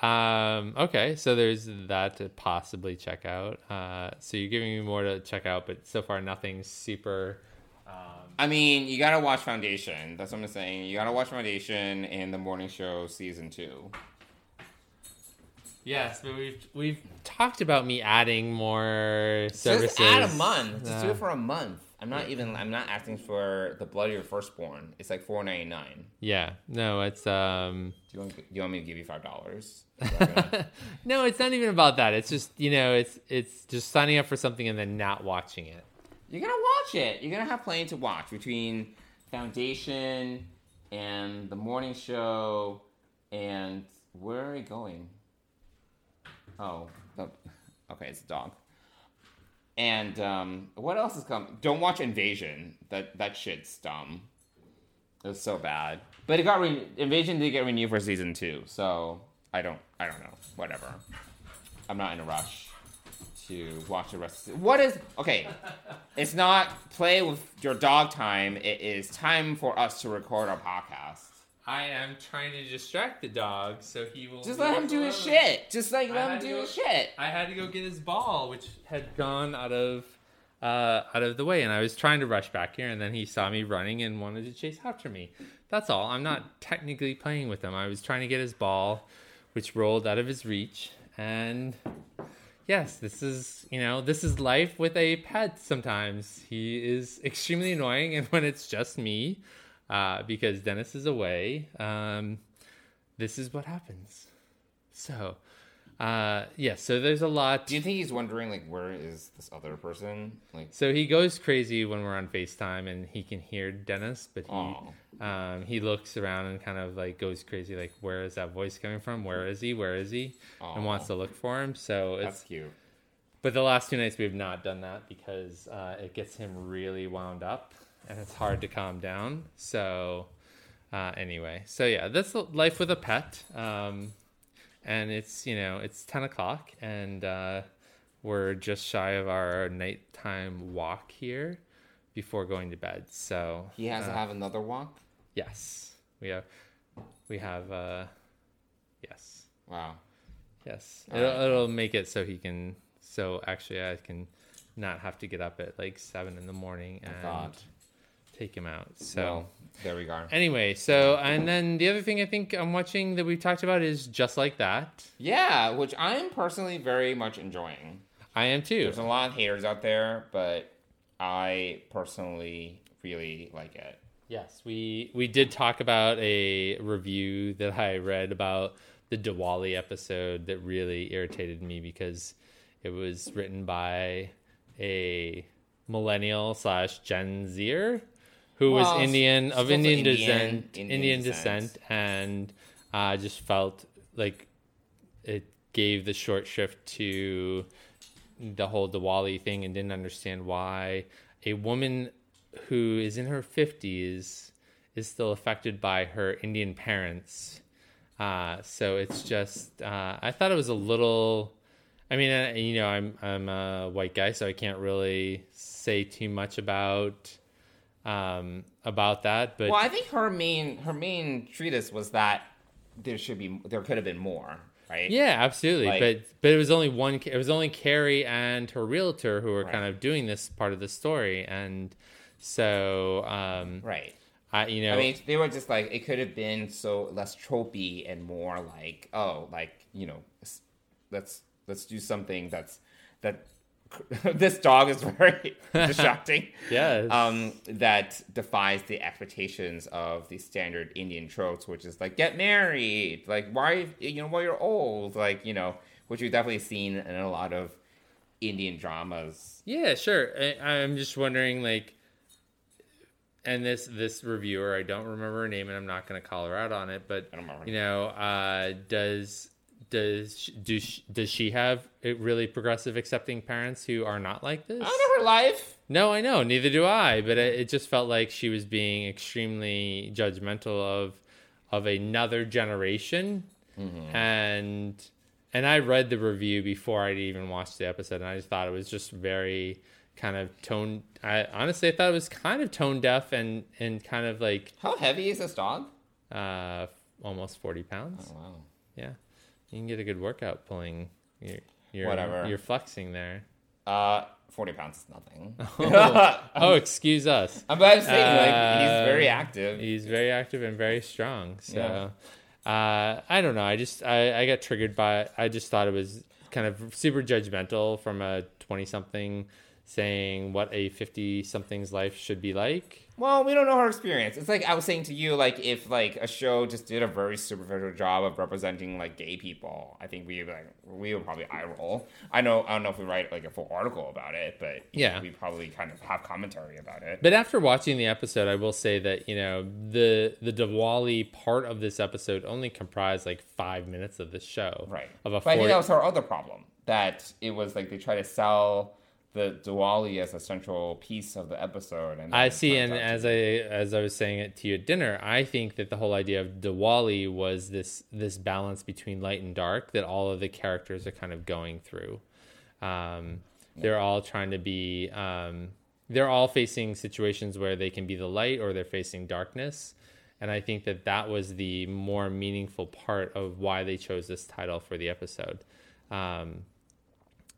um, okay, so there's that to possibly check out. Uh, so you're giving me more to check out, but so far nothing super. I mean, you gotta watch Foundation. That's what I'm saying. You gotta watch Foundation and the Morning Show season two. Yes, but we've we've talked about me adding more services. Just add a month. Just do it for a month. I'm not even. I'm not asking for the blood of your firstborn. It's like four ninety nine. Yeah, no, it's um, Do you want? Do you want me to give you five dollars? no, it's not even about that. It's just you know, it's it's just signing up for something and then not watching it. You're gonna watch it. You're gonna have plenty to watch between Foundation and the morning show and where are we going? Oh, the, okay, it's a dog. And um, what else is coming? Don't watch Invasion. That that shit's dumb. It was so bad. But it got re- Invasion did get renewed for season two, so I don't I don't know. Whatever. I'm not in a rush to watch the rest. Of what is okay? It's not play with your dog time. It is time for us to record our podcast. I am trying to distract the dog so he will. Just let him do his shit. Just like let him do go- his shit. I had to go get his ball, which had gone out of uh, out of the way, and I was trying to rush back here, and then he saw me running and wanted to chase after me. That's all. I'm not technically playing with him. I was trying to get his ball, which rolled out of his reach, and yes, this is you know this is life with a pet. Sometimes he is extremely annoying, and when it's just me, uh, because Dennis is away, um, this is what happens. So, uh, yeah, so there's a lot. Do you think he's wondering like where is this other person? Like So he goes crazy when we're on FaceTime and he can hear Dennis, but he um, he looks around and kind of like goes crazy, like where is that voice coming from? Where is he? Where is he? And wants to look for him. So it's that's cute. but the last two nights we have not done that because uh, it gets him really wound up and it's hard to calm down. So uh, anyway, so yeah, that's life with a pet. Um, and it's you know it's ten o'clock and uh, we're just shy of our nighttime walk here before going to bed. So He has to uh, have another walk. yes, we have we have uh, yes. Wow. Yes, All it'll, right. it'll make it so he can. So actually, I can not have to get up at like seven in the morning and God. Take him out. So Well, there we go. anyway, so and then the other thing I think I'm watching that we've talked about is just like that. Yeah, which I'm personally very much enjoying. I am too. There's a lot of haters out there, but I personally really like it. Yes, we we did talk about a review that I read about the Diwali episode that really irritated me because it was written by a millennial slash Gen Zer who Well, was Indian of Indian, Indian- descent, Indian Indian, descent. and I just felt like it gave the short shift to the whole Diwali thing and didn't understand why a woman who is in her 50s is still affected by her Indian parents. Uh, so it's just, uh, I thought it was a little. I mean, uh, you know, I'm I'm a white guy, so I can't really say too much about um, about that. But Well, I think her main her main treatise was that there should be there could have been more, right? Yeah, absolutely. Like- but but it was only one. It was only Carrie and her realtor who were Right. kind of doing this part of the story, and so um, Right. I you know I mean, they were just like it could have been so less tropey and more like oh, like you know, let's let's do something that's that. this dog is very distracting. Yes. Um, that defies the expectations of the standard Indian tropes, which is like get married, like why you know while you're old, like you know, which we've definitely seen in a lot of Indian dramas. Yeah, sure. I, I'm just wondering, like, and this this reviewer, I don't remember her name, and I'm not going to call her out on it, but I don't remember. you know, uh, does does do sh- does she have really progressive, accepting parents who are not like this? I know her life. No, I know. Neither do I. But it, it just felt like she was being extremely judgmental of of another generation, and and I read the review before I'd even watched the episode, and I just thought it was just very kind of tone. I honestly I thought it was kind of tone deaf and and kind of like How heavy is this dog? uh almost forty pounds. Oh wow. Yeah, you can get a good workout pulling. Your, your, Whatever. You're flexing there. Uh, forty pounds is nothing. Oh, excuse us. I'm but to say saying like he's Uh, very active. He's very active and very strong. So uh, I don't know. I just I, I got triggered by it. I just thought it was kind of super judgmental from a twenty something saying what a fifty something's life should be like. Well, we don't know her experience. It's like I was saying to you, like if like a show just did a very superficial job of representing like gay people, I think we would like we would probably eye roll. I know I don't know if we write like a full article about it, but Yeah. we probably kind of have commentary about it. But after watching the episode, I will say that you know the the Diwali part of this episode only comprised like five minutes of the show. right. Of a but I think that was her other problem that it was like they try to sell the Diwali as a central piece of the episode. And I see, and as I as I was saying it to you at dinner, I think that the whole idea of Diwali was this this balance between light and dark that all of the characters are kind of going through. Um, they're all trying to be. Um, they're all facing situations where they can be the light or they're facing darkness, and I think that that was the more meaningful part of why they chose this title for the episode. Um,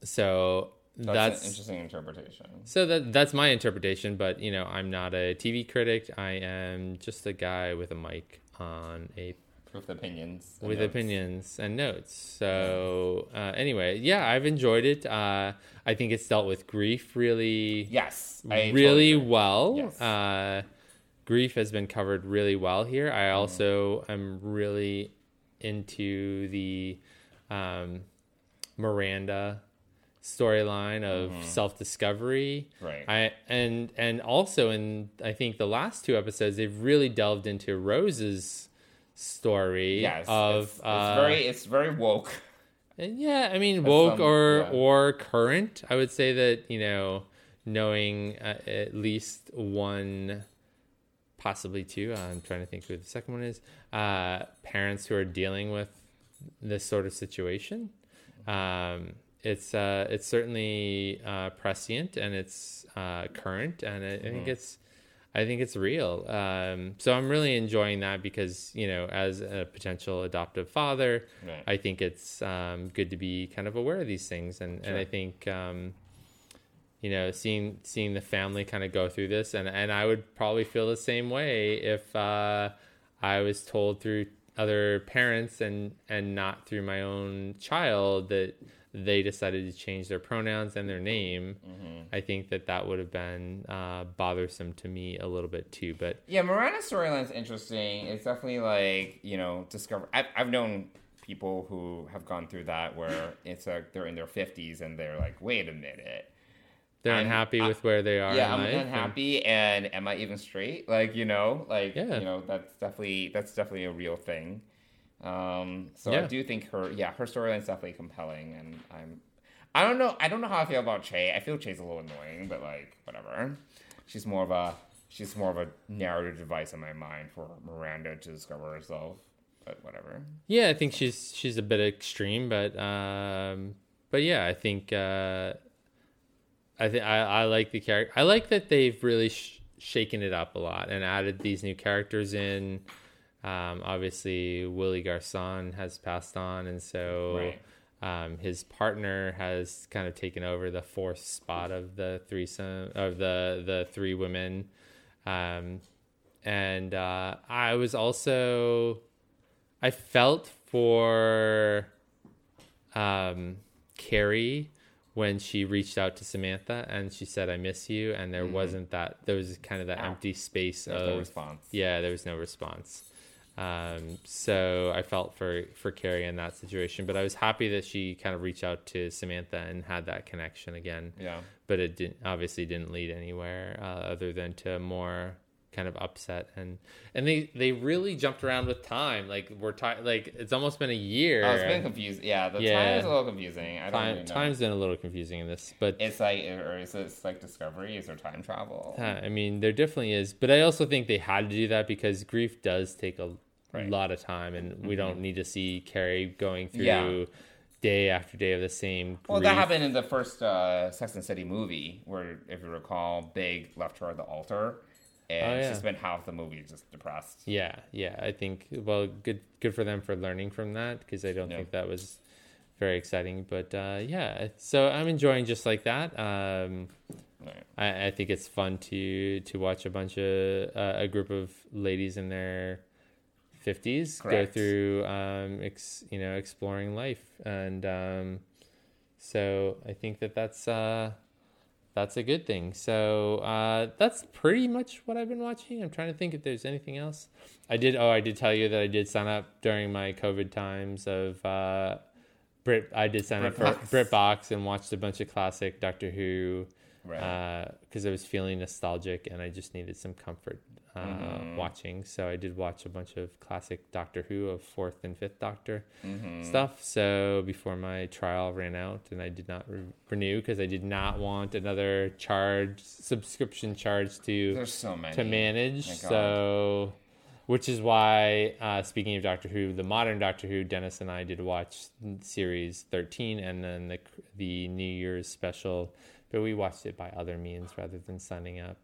so that's, that's an interesting interpretation. so that that's my interpretation, but you know, I'm not a TV critic. I am just a guy with a mic on a With opinions. and with notes. opinions and notes. So uh, anyway, yeah, I've enjoyed it. Uh, I think it's dealt with grief really, Yes. I really totally well. Yes. Uh, grief has been covered really well here. Mm-hmm. I also am really into the um, Miranda storyline of self-discovery Mm-hmm. Right. i and and also in i think the last two episodes they've really delved into rose's story Yes. of it's, it's uh, very it's very woke. and yeah, I mean woke some- or yeah. or current. I would say that you know knowing uh, at least one, possibly two. I'm trying to think who the second one is. Uh, parents who are dealing with this sort of situation. Um, it's uh, it's certainly uh, prescient and it's uh, current, and I, I think Mm-hmm. it's. I think it's real. Um, so I'm really enjoying that because, you know, as a potential adoptive father, Right. I think it's um, good to be kind of aware of these things, and, and I think um, you know seeing seeing the family kind of go through this, and and I would probably feel the same way if uh, I was told through other parents and and not through my own child that they decided to change their pronouns and their name. I think that that would have been uh, bothersome to me a little bit too. But Yeah, Miranda's storyline's interesting. It's definitely like you know discover. I've I've known people who have gone through that where it's like they're in their fifties and they're like, wait a minute. they're I'm- unhappy I- with where they are. yeah, I'm life, and- unhappy, and am I even straight? Like you know, like Yeah. you know, that's definitely that's definitely a real thing. Um, so I do think her, yeah, her storyline's definitely compelling, and I'm, I don't know, I don't know how I feel about Che. I feel Che's a little annoying, but like whatever. She's more of a, she's more of a narrative device in my mind for Miranda to discover herself. But whatever. Yeah, I think she's she's a bit extreme, but um, but yeah, I think uh, I think I, I like the character. I like that they've really sh- shaken it up a lot and added these new characters in. Um, obviously, Willie Garson has passed on, and so Right. um, his partner has kind of taken over the fourth spot of the threesome of the the three women. Um, and uh, I was also I felt for um, Carrie when she reached out to Samantha and she said I miss you and there wasn't that there was kind of that empty space There's of no response. yeah there was no response um, so I felt for for Carrie in that situation but I was happy that she kind of reached out to Samantha and had that connection again Yeah. but it didn't obviously didn't lead anywhere uh, other than to more kind of upset and and they they really jumped around with time like we're ti- like it's almost been a year Oh, it's been confusing. Yeah, the Yeah. time is a little confusing. I don't time, really time's been a little confusing in this but It's like, or is it like Discovery? Is there time travel? uh, i mean there definitely is but i also think they had to do that because grief does take a Right. Mm-hmm. lot of time and we don't need to see carrie going through Yeah. day after day of the same Well, that happened in the first uh, Sex and City movie, where, if you recall, Big left her at the altar, and Oh, yeah. she spent half the movie just depressed. Yeah, yeah. I think well, good good for them for learning from that because I don't Yeah. think that was very exciting. But uh, yeah, so I'm enjoying just like that. Um, Right. I, I think it's fun to to watch a bunch of uh, a group of ladies in their fifties go through um, ex, you know exploring life, and um, so I think that that's. Uh, that's a good thing. So uh, that's pretty much what I've been watching. I'm trying to think if there's anything else. I did. Oh, I did tell you that I did sign up during my COVID times of uh, Brit. I did sign up for BritBox. BritBox and watched a bunch of classic Doctor Who Right. because I was feeling nostalgic and I just needed some comfort uh, Mm-hmm. watching. So I did watch a bunch of classic Doctor Who of fourth and fifth Doctor Mm-hmm. stuff. So before my trial ran out, and I did not re- renew because I did not want another charge subscription charge to so many to manage. So, which is why, uh, speaking of Doctor Who, the modern Doctor Who, Dennis and I did watch series 13 and then the the New Year's special, but we watched it by other means rather than signing up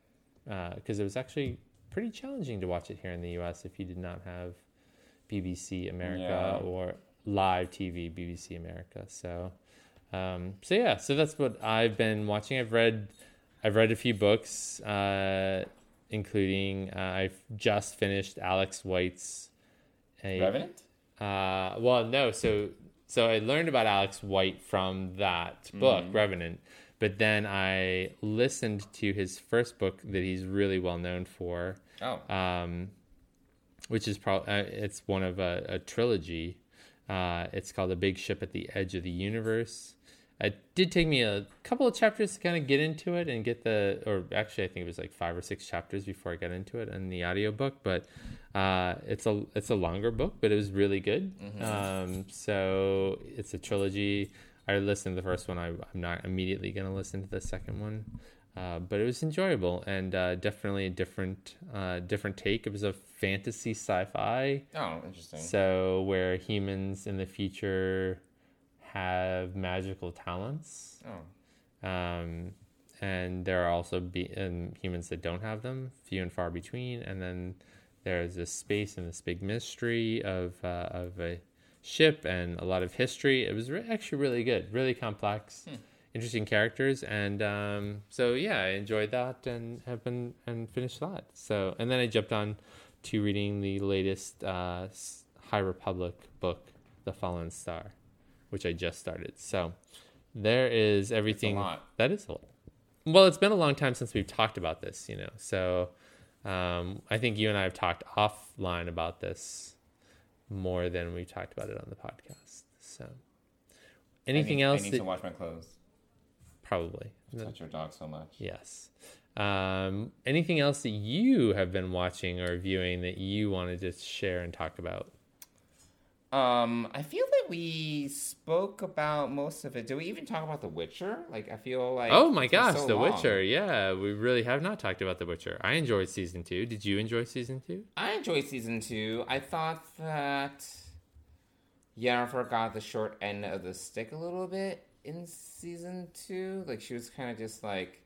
because it was actually pretty challenging to watch it here in the U.S. if you did not have BBC America Yeah. or live TV BBC America. So, um, so yeah, so that's what I've been watching. I've read, I've read a few books, uh, including uh, I've just finished Alex White's. A, Revenant? uh, well, no. So, so I learned about Alex White from that book, Mm-hmm. Revenant. But then I listened to his first book that he's really well known for, Oh. um, which is probably uh, it's one of a, a trilogy. Uh, it's called "A Big Ship at the Edge of the Universe." It did take me a couple of chapters to kind of get into it and get the, or actually I think it was like five or six chapters before I got into it in the audiobook. But uh, it's a it's a longer book, but it was really good. Um, so it's a trilogy. I listened to the first one. I, I'm not immediately going to listen to the second one, uh, but it was enjoyable and uh, definitely a different uh, different take. It was a fantasy sci-fi. oh, interesting. So where humans in the future have magical talents, oh. um, and there are also be- um, humans that don't have them, few and far between. And then there's this space and this big mystery of uh, of a ship and a lot of history. It was re- actually really good, really complex. Interesting characters, and um, so yeah, I enjoyed that and have been and finished that. So, and then I jumped on to reading the latest uh, High Republic book, The Fallen Star, which I just started. So there is everything. That is a lot. Well, it's been a long time since we've talked about this, you know. So um, I think you and I have talked offline about this more than we talked about it on the podcast. So anything I need, else? I need that- to wash my clothes. probably. Touch your dog so much. Yes. Um, anything else that you have been watching or viewing that you wanted to just share and talk about? Um, I feel like we spoke about most of it. Did we even talk about The Witcher? Like, I feel like oh my gosh, so The long. Witcher. Yeah, we really have not talked about The Witcher. I enjoyed season two. Did you enjoy season two? I enjoyed season two. I thought that Yennefer got the short end of the stick a little bit in season two. Like she was kind of just like,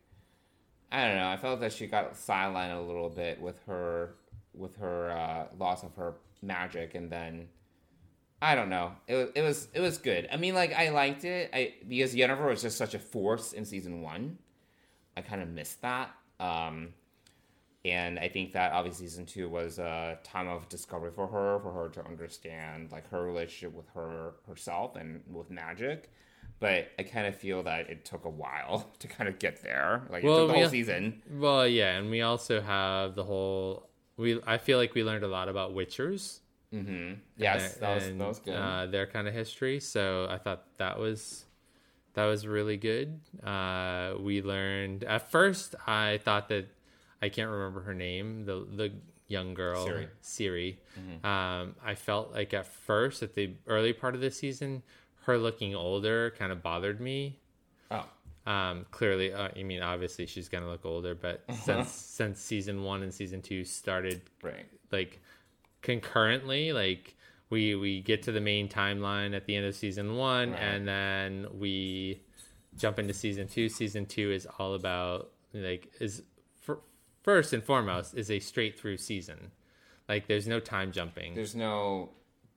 I don't know. I felt that she got sidelined a little bit with her with her uh, loss of her magic, and then I don't know. It was it was it was good. I mean, like I liked it. I because Yennefer was just such a force in season one. I kind of missed that. Um, and I think that obviously season two was a time of discovery for her, for her to understand like her relationship with her herself and with magic. But I kind of feel that it took a while to kind of get there. Like it took the whole season. Well, yeah, and we also have the whole. We I feel like we learned a lot about Witchers. Mm-hmm. Yes, that was and, that was good. Uh, their kind of history. So I thought that was that was really good. Uh, we learned at first. I thought that I can't remember her name. The the young girl Ciri. Ciri. Mm-hmm. Um, I felt like at first at the early part of the season, her looking older kind of bothered me. oh, Um, clearly, uh, I mean, obviously she's gonna look older, but since since season one and season two started right. like concurrently like we we get to the main timeline at the end of season one Right. and then we jump into season two season two is all about like is fir- first and foremost is a straight through season like there's no time jumping There's no.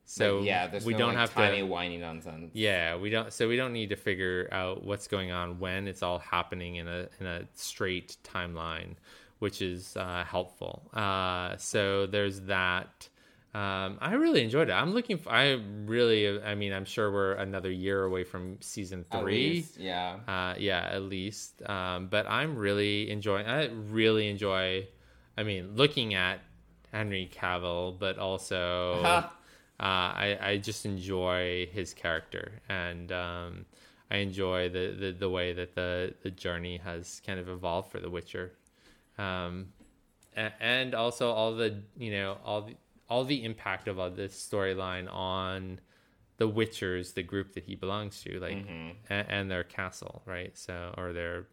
so like, yeah, there's we no, don't like, have tiny to whiny nonsense. yeah we don't so we don't need to figure out what's going on when it's all happening in a in a straight timeline which is uh, helpful uh, so there's that um, I really enjoyed it. I'm looking. For, I really. I mean, I'm sure we're another year away from season three. least, yeah. Uh, yeah, at least. Um, but I'm really enjoying. I really enjoy. I mean, looking at Henry Cavill, but also uh, I, I just enjoy his character, and um, I enjoy the, the, the way that the the journey has kind of evolved for The Witcher, um, and also all the you know all the all the impact of all this storyline on the Witchers, the group that he belongs to, like, Mm-hmm. and, and their castle, right? So, or their,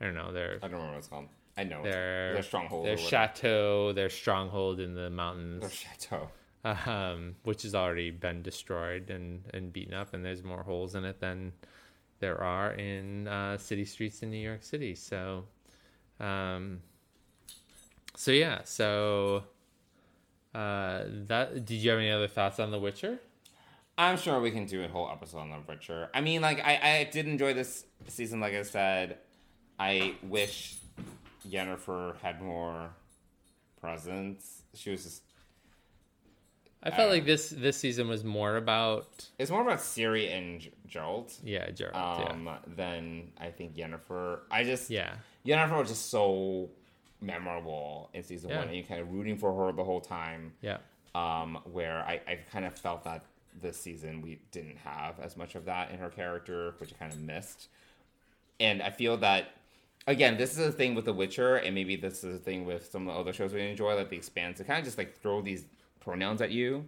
I don't know, their I don't remember what it's called. I know. their their stronghold. their chateau, their stronghold in the mountains, Their chateau. um, which has already been destroyed and and beaten up, and there's more holes in it than there are in uh, city streets in New York City. So, um, so yeah, so. Uh, that did you have any other thoughts on The Witcher? I'm sure we can do a whole episode on The Witcher. I mean, like, I, I did enjoy this season, like I said. I wish Yennefer had more presence. She was just. I felt Uh, like this this season was more about It's more about Ciri and J- Jolt yeah, Geralt. um, than I think Yennefer. I just. yeah, Yennefer was just so memorable in season Yeah. one, and you kind of rooting for her the whole time. yeah, um, where I, I kind of felt that this season we didn't have as much of that in her character, which I kind of missed. And I feel that, again, this is a thing with The Witcher, and maybe this is a thing with some of the other shows we enjoy, like The Expanse. They kind of just like throw these pronouns at you,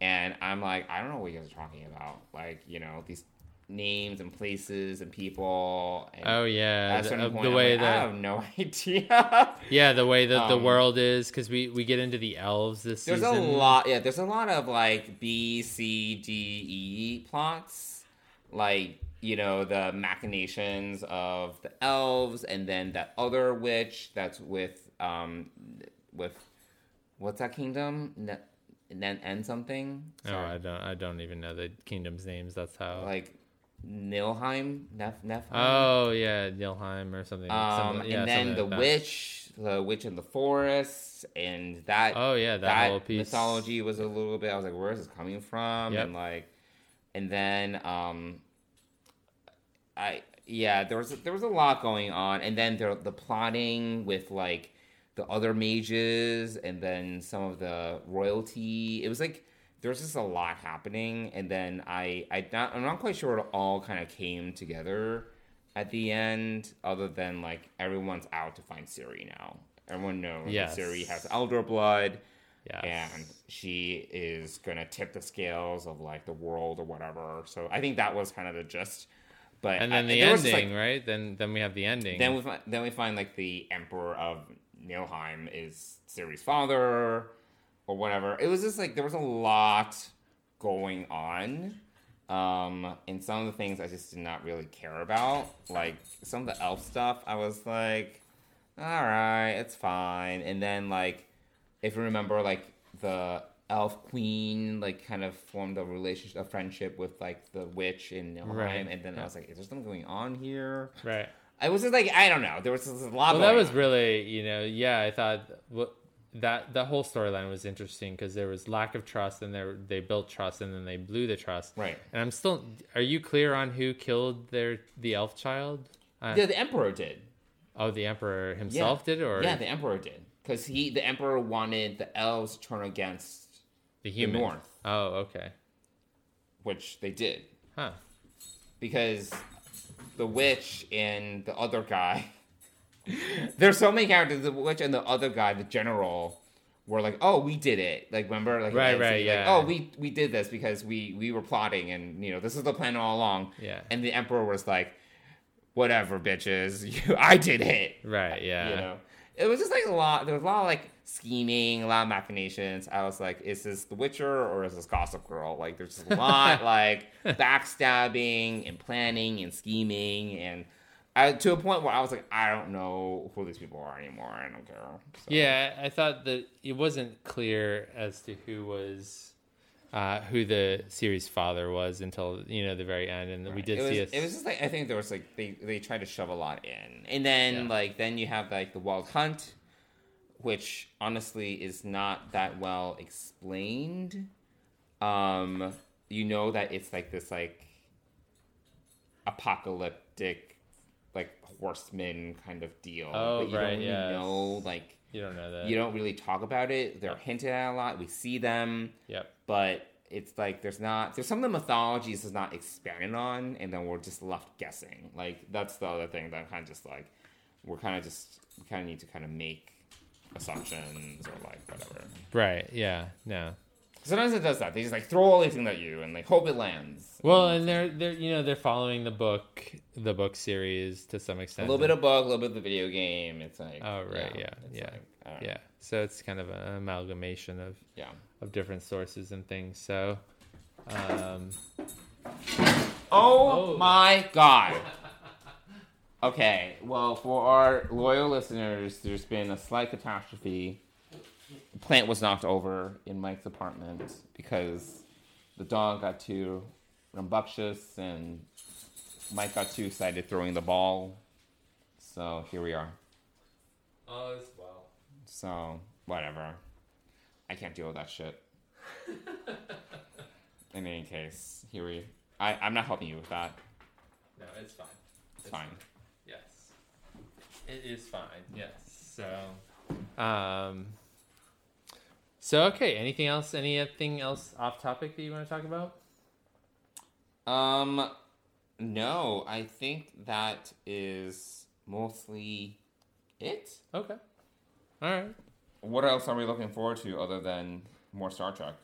and I'm like, I don't know what you guys are talking about. Like, you know, these names and places and people. And Oh yeah, at a the, uh, point, the way like, I have no idea. yeah, the way that the Um, world is because we we get into the elves this There's season. a lot, yeah. There's a lot of like B, C, D, E plots, like you know the machinations of the elves, and then that other witch that's with um with what's that kingdom? Ne- Nen and something. Oh, I don't I don't even know the kingdoms' names. That's how. like Nilheim, Nef, Nefheim. oh yeah, Nilheim or something. Um, some- yeah, and then the like witch, the witch in the forest, and that. Oh yeah, that, that, whole piece. mythology was a little bit. I was like, where is this coming from? Yep. And like, and then um, I yeah, there was there was a lot going on, and then there the plotting with like the other mages, and then some of the royalty. It was like there was just a lot happening, and then I I not I'm not quite sure it all kind of came together at the end, other than like everyone's out to find Ciri now. Everyone knows Yes. that Ciri has elder blood Yes. and she is gonna tip the scales of like the world or whatever. So I think that was kind of the gist. But and then I- the ending, like, right? Then then we have the ending. then we find, then we find like the emperor of Nilheim is Ciri's father or whatever. It was just like there was a lot going on. Um, and some of the things I just did not really care about, like some of the elf stuff, I was like, all right, it's fine. And then like, if you remember, like the elf queen, like kind of formed a relationship, a friendship with like the witch in Nilheim, Right. and then Yeah. I was like, is there something going on here? right. I was just like, I don't know. There was a lot. Well, that was on. really, you know, yeah. I thought what that the whole storyline was interesting because there was lack of trust, and there they built trust, and then they blew the trust. Right. And I'm still. Are you clear on who killed their the elf child? Uh, Yeah, the emperor did. oh, the emperor himself yeah. did, or yeah, the emperor did because he the emperor wanted the elves to turn against the human North. Oh, okay. which they did Huh. because the witch and the other guy. There's so many characters. The witch and the other guy, the general, were like, "Oh, we did it." Like, remember, like, Right, right, like, yeah. oh, we we did this because we we were plotting, and you know, this is the plan all along. Yeah. And the emperor was like, "Whatever, bitches, you, I did it." Right. Yeah. You know, it was just like a lot. There was a lot of like scheming, a lot of machinations. I was like, is this The Witcher or is this Gossip Girl? Like, there's just a lot like backstabbing and planning and scheming and. I, to a point where I was like, I don't know who these people are anymore. I don't care. So, Yeah, I thought that it wasn't clear as to who was uh, who the Ciri's father was until you know the very end, and we did it was, see it was just like I think there was like they they tried to shove a lot in, and then Yeah. like then you have like the Wild Hunt, which honestly is not that well explained. Um, you know that it's like this like apocalyptic like horseman kind of deal, Oh, but you right, don't really yes. know like you don't know that. you don't really talk about it. They're hinted at a lot. We see them Yep. but it's like there's not there's some of the mythologies is not expanded on and then we're just left guessing like that's the other thing that i'm kind of just like we're kind of just we kind of need to kind of make assumptions or like whatever Right. Yeah. No. Sometimes it does that they just like throw everything at you and like hope it lands Well, and they're they're you know they're following the book the book series to some extent. a little bit of book a little bit of the video game it's like Oh right. Yeah. it's Yeah. like, I don't know. yeah. So it's kind of an amalgamation of yeah of different sources and things. So. Um, Oh, Oh. my god. Okay, well, for our loyal listeners, there's been a slight catastrophe. Plant was knocked over in Mike's apartment because the dog got too rambunctious and Mike got too excited throwing the ball. So here we are. Oh, is well. So, whatever. I can't deal with that shit. In any case, here we. I, I'm not helping you with that. No, it's fine. It's fine. Yes. It is fine. Yes. So. Um. So okay. Anything else? Anything else off topic that you want to talk about? Um, no, I think that is mostly it. Okay. All right. What else are we looking forward to other than more Star Trek?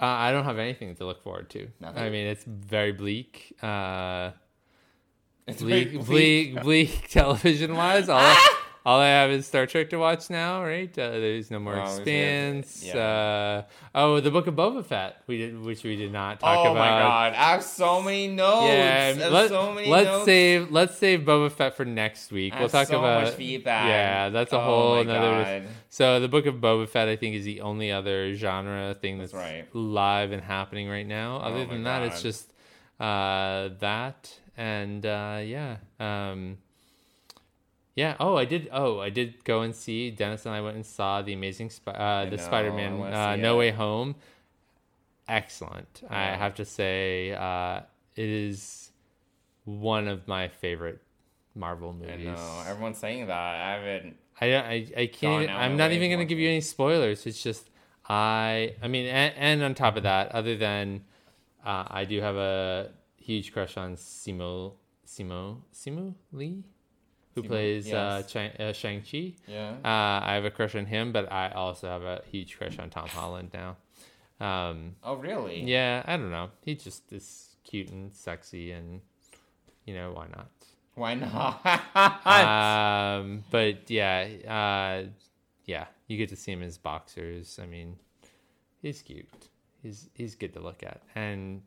Uh, I don't have anything to look forward to. Nothing? I mean, it's very bleak. Uh, It's bleak, very bleak, bleak, television wise. All, all I have is Star Trek to watch now. Right? Uh, there's no more Oh. Expanse. Yeah. Uh, oh, the Book of Boba Fett. We did, which we did not talk Oh about. Oh my god, I have so many notes. Yeah, let, so many let's notes. save let's save Boba Fett for next week. I we'll talk so about much feedback. Yeah, that's a Oh whole another. So the Book of Boba Fett, I think, is the only other genre thing that's, That's right. live and happening right now. Other Oh my than that, it's just uh, that and uh, yeah, um, yeah. Oh, I did. Oh, I did go and see. Dennis and I went and saw the Amazing Sp- uh, the Spider-Man uh, No it. Way Home. Excellent. I have to say, uh, it is one of my favorite Marvel movies. I know everyone's saying that. I haven't. I I, I can't. Even, I'm not even going to give you any spoilers. It's just I. I mean, and, and on top of that, other than uh, I do have a huge crush on Simu Simu Simu Liu, who plays uh, yes. Shang, uh, Shang Chi. Yeah. Uh, I have a crush on him, but I also have a huge crush on Tom Holland now. Um, Oh really? yeah, I don't know. He just is cute and sexy, and you know why not? Why not? um, but yeah, uh, yeah, you get to see him as boxers. I mean, he's cute. He's he's good to look at, and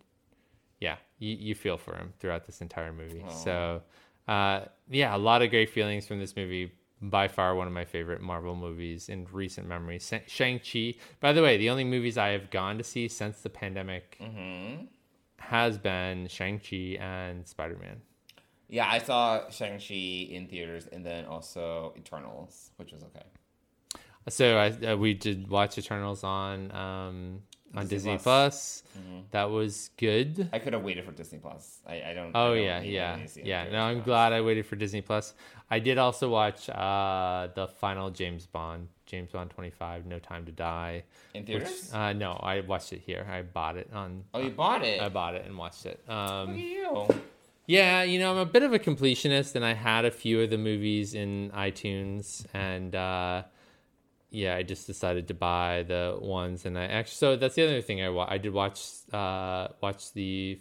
yeah, you, you feel for him throughout this entire movie. So, uh, yeah, a lot of great feelings from this movie. By far, one of my favorite Marvel movies in recent memory. Shang Chi. By the way, the only movies I have gone to see since the pandemic Mm-hmm. has been Shang Chi and Spider Man. Yeah, I saw Shang Chi in theaters, and then also Eternals, which was okay. So I, uh, we did watch Eternals on um, on Disney Disney Plus. Plus. That was good. I could have waited for Disney Plus. I, I don't. Oh I don't yeah, yeah, need to see it in yeah. No, I'm glad I waited for Disney Plus. I did also watch uh, the final James Bond, James Bond 25, No Time to Die. In which- theaters? uh, no, I watched it here. I bought it on. Oh, you bought it? I bought it and watched it. Look at Um, you. yeah, you know, I'm a bit of a completionist, and I had a few of the movies in iTunes, and uh, yeah, I just decided to buy the ones, and I actually. So that's the other thing I wa- I did watch uh, watch the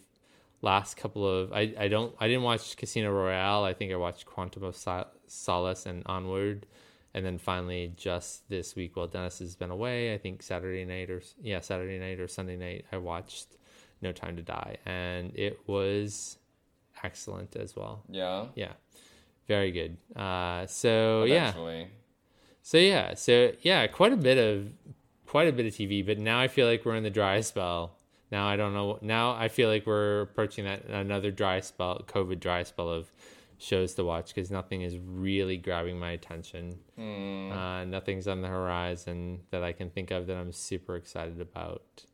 last couple of I, I don't I didn't watch Casino Royale. I think I watched Quantum of Sol- Solace and Onward, and then finally just this week while Dennis has been away, I think Saturday night or yeah Saturday night or Sunday night I watched No Time to Die, and it was excellent as well. Yeah. Yeah, very good. Uh, so yeah, Eventually. So yeah, so yeah, quite a bit of quite a bit of TV, but now I feel like we're in the dry spell. Now I don't know. Now I feel like we're approaching that another dry spell, COVID dry spell of shows to watch because nothing is really grabbing my attention. Uh, nothing's on the horizon that I can think of that I'm super excited about.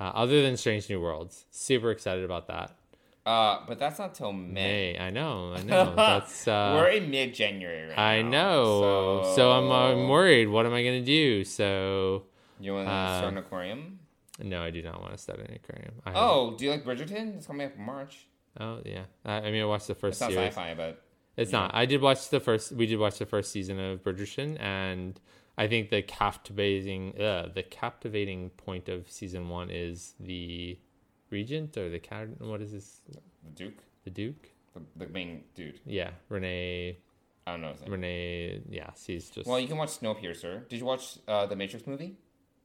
Uh, other than Strange New Worlds, super excited about that. Uh, but that's not till May. May I know, I know. That's uh, We're in mid-January right I now, know. So, I'm, I'm worried. What am I gonna do? So You want to uh, start an aquarium? no, I do not want to start an aquarium. I haven't- Oh, do you like Bridgerton? It's coming up in March. oh yeah. I, I mean, I watched the It's first not series. sci-fi, but It's not. I did watch the first. We did watch the first season of Bridgerton, and I think the captivating, uh, the captivating point of season one is the regent or the cat. What is this? the Duke, The Duke? the, the main dude. Yeah, Renee. I don't know his name. Renee. Yeah, she's just. Well, you can watch Snowpiercer. Did you watch uh, the Matrix movie?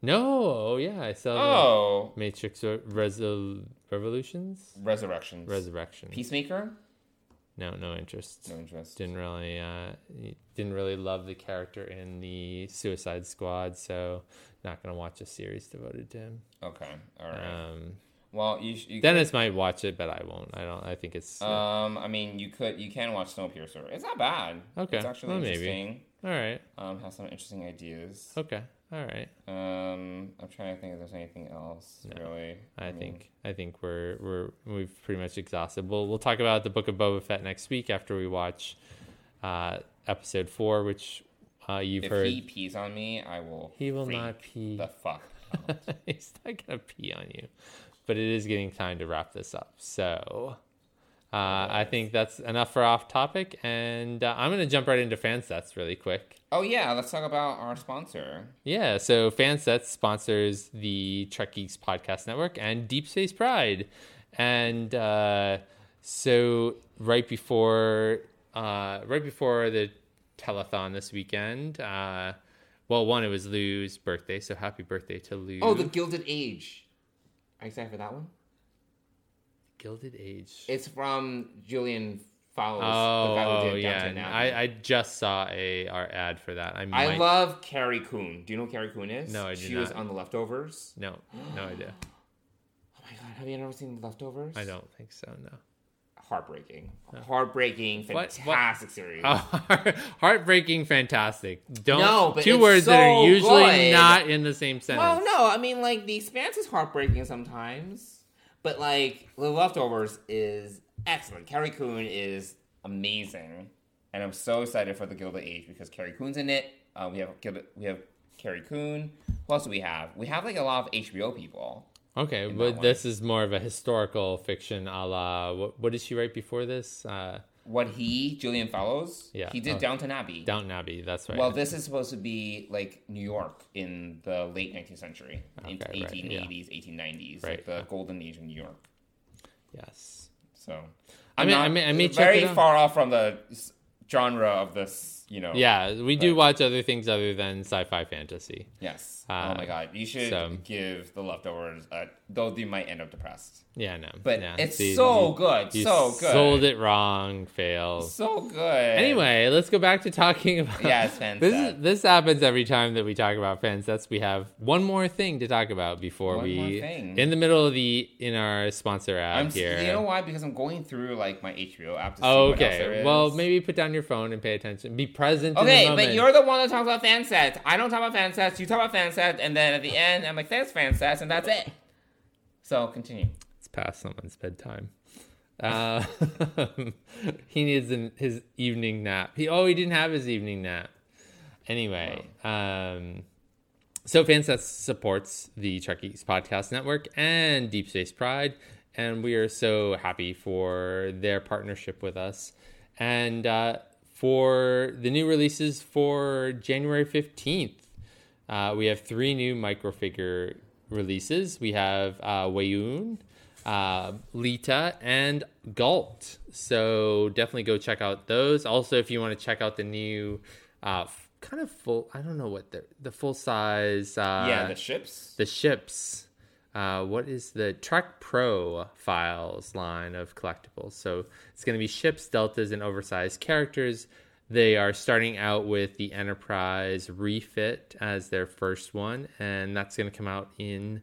no. Oh yeah, I saw. Oh, Matrix Re- Resol- Revolutions. Resurrections. Resurrection. Peacemaker. No, no interest. No interest. Didn't really, uh, didn't really love the character in the Suicide Squad, so not gonna watch a series devoted to him. Okay, all right. Um, well, you, sh- you Dennis might watch it, but I won't. I don't. I think it's Could, um, I mean, you could you can watch Snowpiercer. It's not bad. Okay, It's actually well, maybe. interesting. all right. Um, has some interesting ideas. Okay, all right. Um, I'm trying to think if there's anything else No, really. I, mean, think I think we're we're we've pretty much exhausted. We'll we'll talk about the Book of Boba Fett next week after we watch uh, episode four, which uh, you've if heard. If he pees on me, I will. He will not pee. The fuck. He's not gonna pee on you. But it is getting time to wrap this up. So uh, I think that's enough for off topic, and uh, I'm gonna jump right into Fansets really quick. oh yeah, let's talk about our sponsor. Yeah, so Fansets sponsors the Trek Geeks Podcast Network and Deep Space Pride, and uh, so right before uh, right before the telethon this weekend. Uh, well, one, it was Lou's birthday, so happy birthday to Lou. Oh, the Gilded Age. Are you excited for that one? Gilded Age. It's from Julian oh, guy Oh, did yeah. I, I just saw a our ad for that. I I love Carrie Coon. Do you know who Carrie Coon is? No, I do She was on The Leftovers. no, no idea. Oh my god, have you ever seen The Leftovers? I don't think so. No. Heartbreaking. Heartbreaking, What- what- fantastic series. Oh, heartbreaking, fantastic. Don't No, two words that are usually good. not in the same sentence. Well, no, I mean like The Expanse is heartbreaking sometimes, but like The Leftovers is excellent. Carrie Coon is amazing, and I'm so excited for the Gilded Age because Carrie Coon's in it. Uh, we have we have Carrie Coon. Who else do we have? We have like a lot of HBO people. Okay, but this is more of a historical fiction, a la what? What did she write before this? Uh, What he, Julian Fellowes, Yeah. he did Oh. Downton Abbey. Downton Abbey. That's right. Well, this is supposed to be like New York in the late 19th century, in Okay, right, 1880s, 1890s, Right. like the golden age of New York. yes. So, I I'm mean- not- I mean, I may check very far off from the genre of this you know. Yeah, we do But- watch other things other than sci-fi fantasy. Yes. Uh, oh my god, you should so- give the leftovers. A, though you might end up depressed. Yeah, no. But no, it's see, so you- good, you so good. Sold it wrong, fail. So good. Anyway, let's go back to talking about. Yes, fan this. Is, this happens every time that we talk about fan sets. We have one more thing to talk about before One we, more thing. in the middle of the in our sponsor ad I'm. here. You know why? Because I'm going through like my HBO app to see Oh, what else there okay. Well, maybe put down your phone and pay attention. Be present. Okay, but you're the one that talks about fan sets. I don't talk about fan sets. You talk about fan sets, and then at the end, I'm like, "Thanks, fan sets," and that's it. So continue. It's past someone's bedtime. Uh, he needs an, his evening nap. He oh he didn't have his evening nap. Anyway, um, so Fansets supports the Trek Geeks Podcast Network and Deep Space Pride, and we are so happy for their partnership with us. And uh, for the new releases for January fifteenth, uh, we have three new microfigure releases. We have uh, Weyoun, uh, Leeta, and Galt. So definitely go check out those. Also, if you want to check out the new, uh, kind of full, I don't know what the the full size. Uh, yeah, the ships. the ships. Uh, what is the Trek Pro files line of collectibles? So it's going to be ships, deltas, and oversized characters. They are starting out with the Enterprise refit as their first one, and that's going to come out in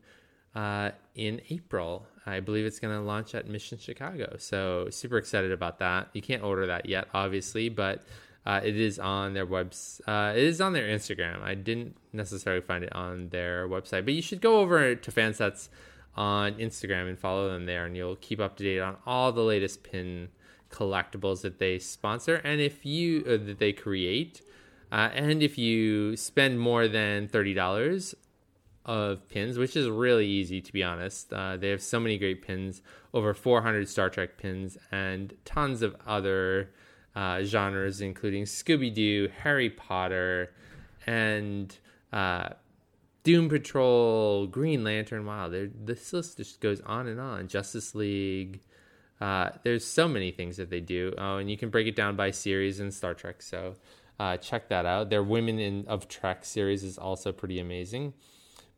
uh, in April. I believe it's going to launch at Mission Chicago. So super excited about that. You can't order that yet, obviously, but uh, it is on their webs. Uh, it is on their Instagram. I didn't necessarily find it on their website, but you should go over to Fansets on Instagram and follow them there, and you'll keep up to date on all the latest pin collectibles that they sponsor and if you uh, that they create. Uh, and if you spend more than thirty dollars of pins, which is really easy to be honest. Uh, they have so many great pins, over 400 Star Trek pins, and tons of other uh, genres, including Scooby Doo, Harry Potter, and uh, Doom Patrol, Green Lantern. Wow, this list just goes on and on. Justice League. Uh, there's so many things that they do, oh, and you can break it down by series in Star Trek. So uh, check that out. Their Women in of Trek series is also pretty amazing.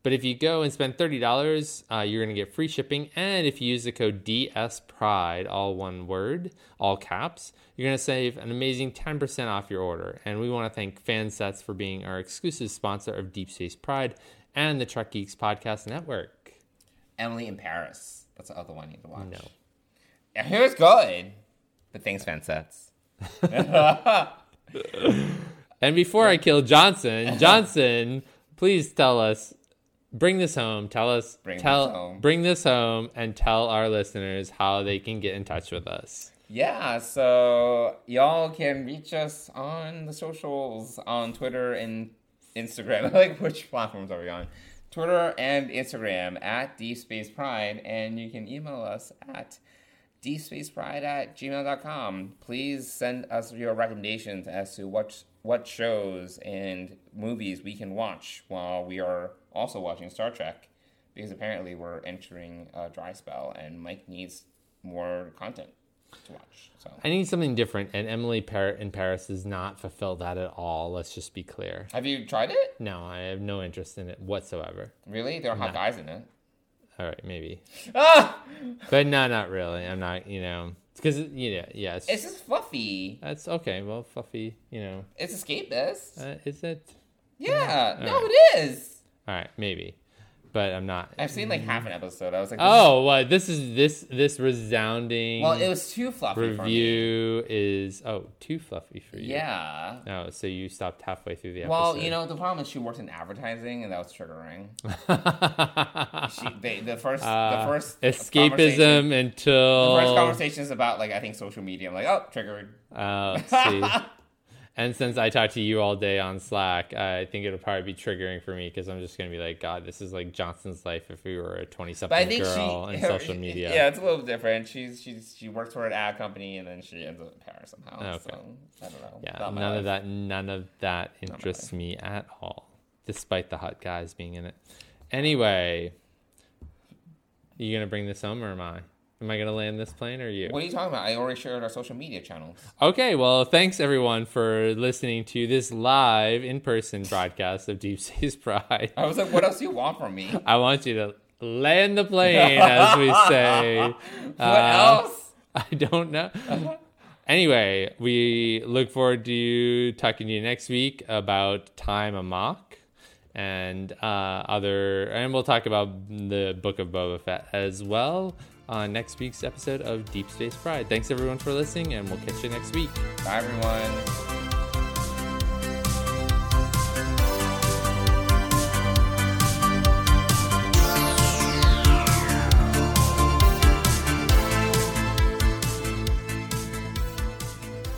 But if you go and spend thirty dollars, uh, you're going to get free shipping, and if you use the code DS Pride, all one word, all caps, you're going to save an amazing ten percent off your order. And we want to thank Fansets for being our exclusive sponsor of Deep Space Pride and the Trek Geeks Podcast Network. Emily in Paris. That's the other one you need to watch. No. Yeah, here's good. But thanks, fan sets. And before I kill Johnson, Johnson, please tell us, bring this home. Tell us, Bring tell, this home. bring this home, and tell our listeners how they can get in touch with us. Yeah, so y'all can reach us on the socials on Twitter and Instagram. like which platforms are we on? Twitter and Instagram at Deep Space Pride, and you can email us at deepspacepride at gmail.com. Please send us your recommendations as to what what shows and movies we can watch while we are also watching Star Trek, because apparently we're entering a dry spell and Mike needs more content to watch. So I need something different, and Emily Par- in Paris does not fulfill that at all. Let's just be clear. have you tried it? No, I have no interest in it whatsoever. Really? There are hot guys in it. All right, maybe, Ah! but no, not really. I'm not, you know, because you know, yeah, it's, It's just fluffy. that's okay. Well, fluffy, you know, It's escapist. uh, is it? yeah. No, Alright. it is. All right, maybe, but I'm not. I've seen like half an episode. I was like, this Oh, well, this is this this resounding. Well, it was too fluffy for me. review is oh too fluffy for you. Yeah. Oh, so you stopped halfway through the episode. Well, you know, the problem is she worked in advertising, and that was triggering. She, they, the first, Uh, the first conversation- escapism The until first conversation is about like I think social media. I'm like, oh, triggered. Oh, see. and since I talk to you all day on Slack, I think it'll probably be triggering for me because I'm just gonna be like, God, this is like Johnson's life if we were a twenty But something girl she in her- social media. Yeah, it's a little different. She's she's she works for an ad company, and then she ends up in Paris somehow. Okay. So I don't know. Yeah, none of that none of that interests me at all, despite the hot guys being in it. Anyway, you gonna bring this home or am I? Am I gonna land this plane or you? What are you talking about? I already shared our social media channels. Okay, well, thanks everyone for listening to this live in person broadcast of Deep Space Pride. I was like, what else do you want from me? I want you to land the plane, as we say. What Uh, else? I don't know. Anyway, we look forward to talking to you next week about Time Amok and uh, other, and we'll talk about the Book of Boba Fett as well on next week's episode of Deep Space Pride. Thanks everyone for listening, and we'll catch you next week. Bye, everyone.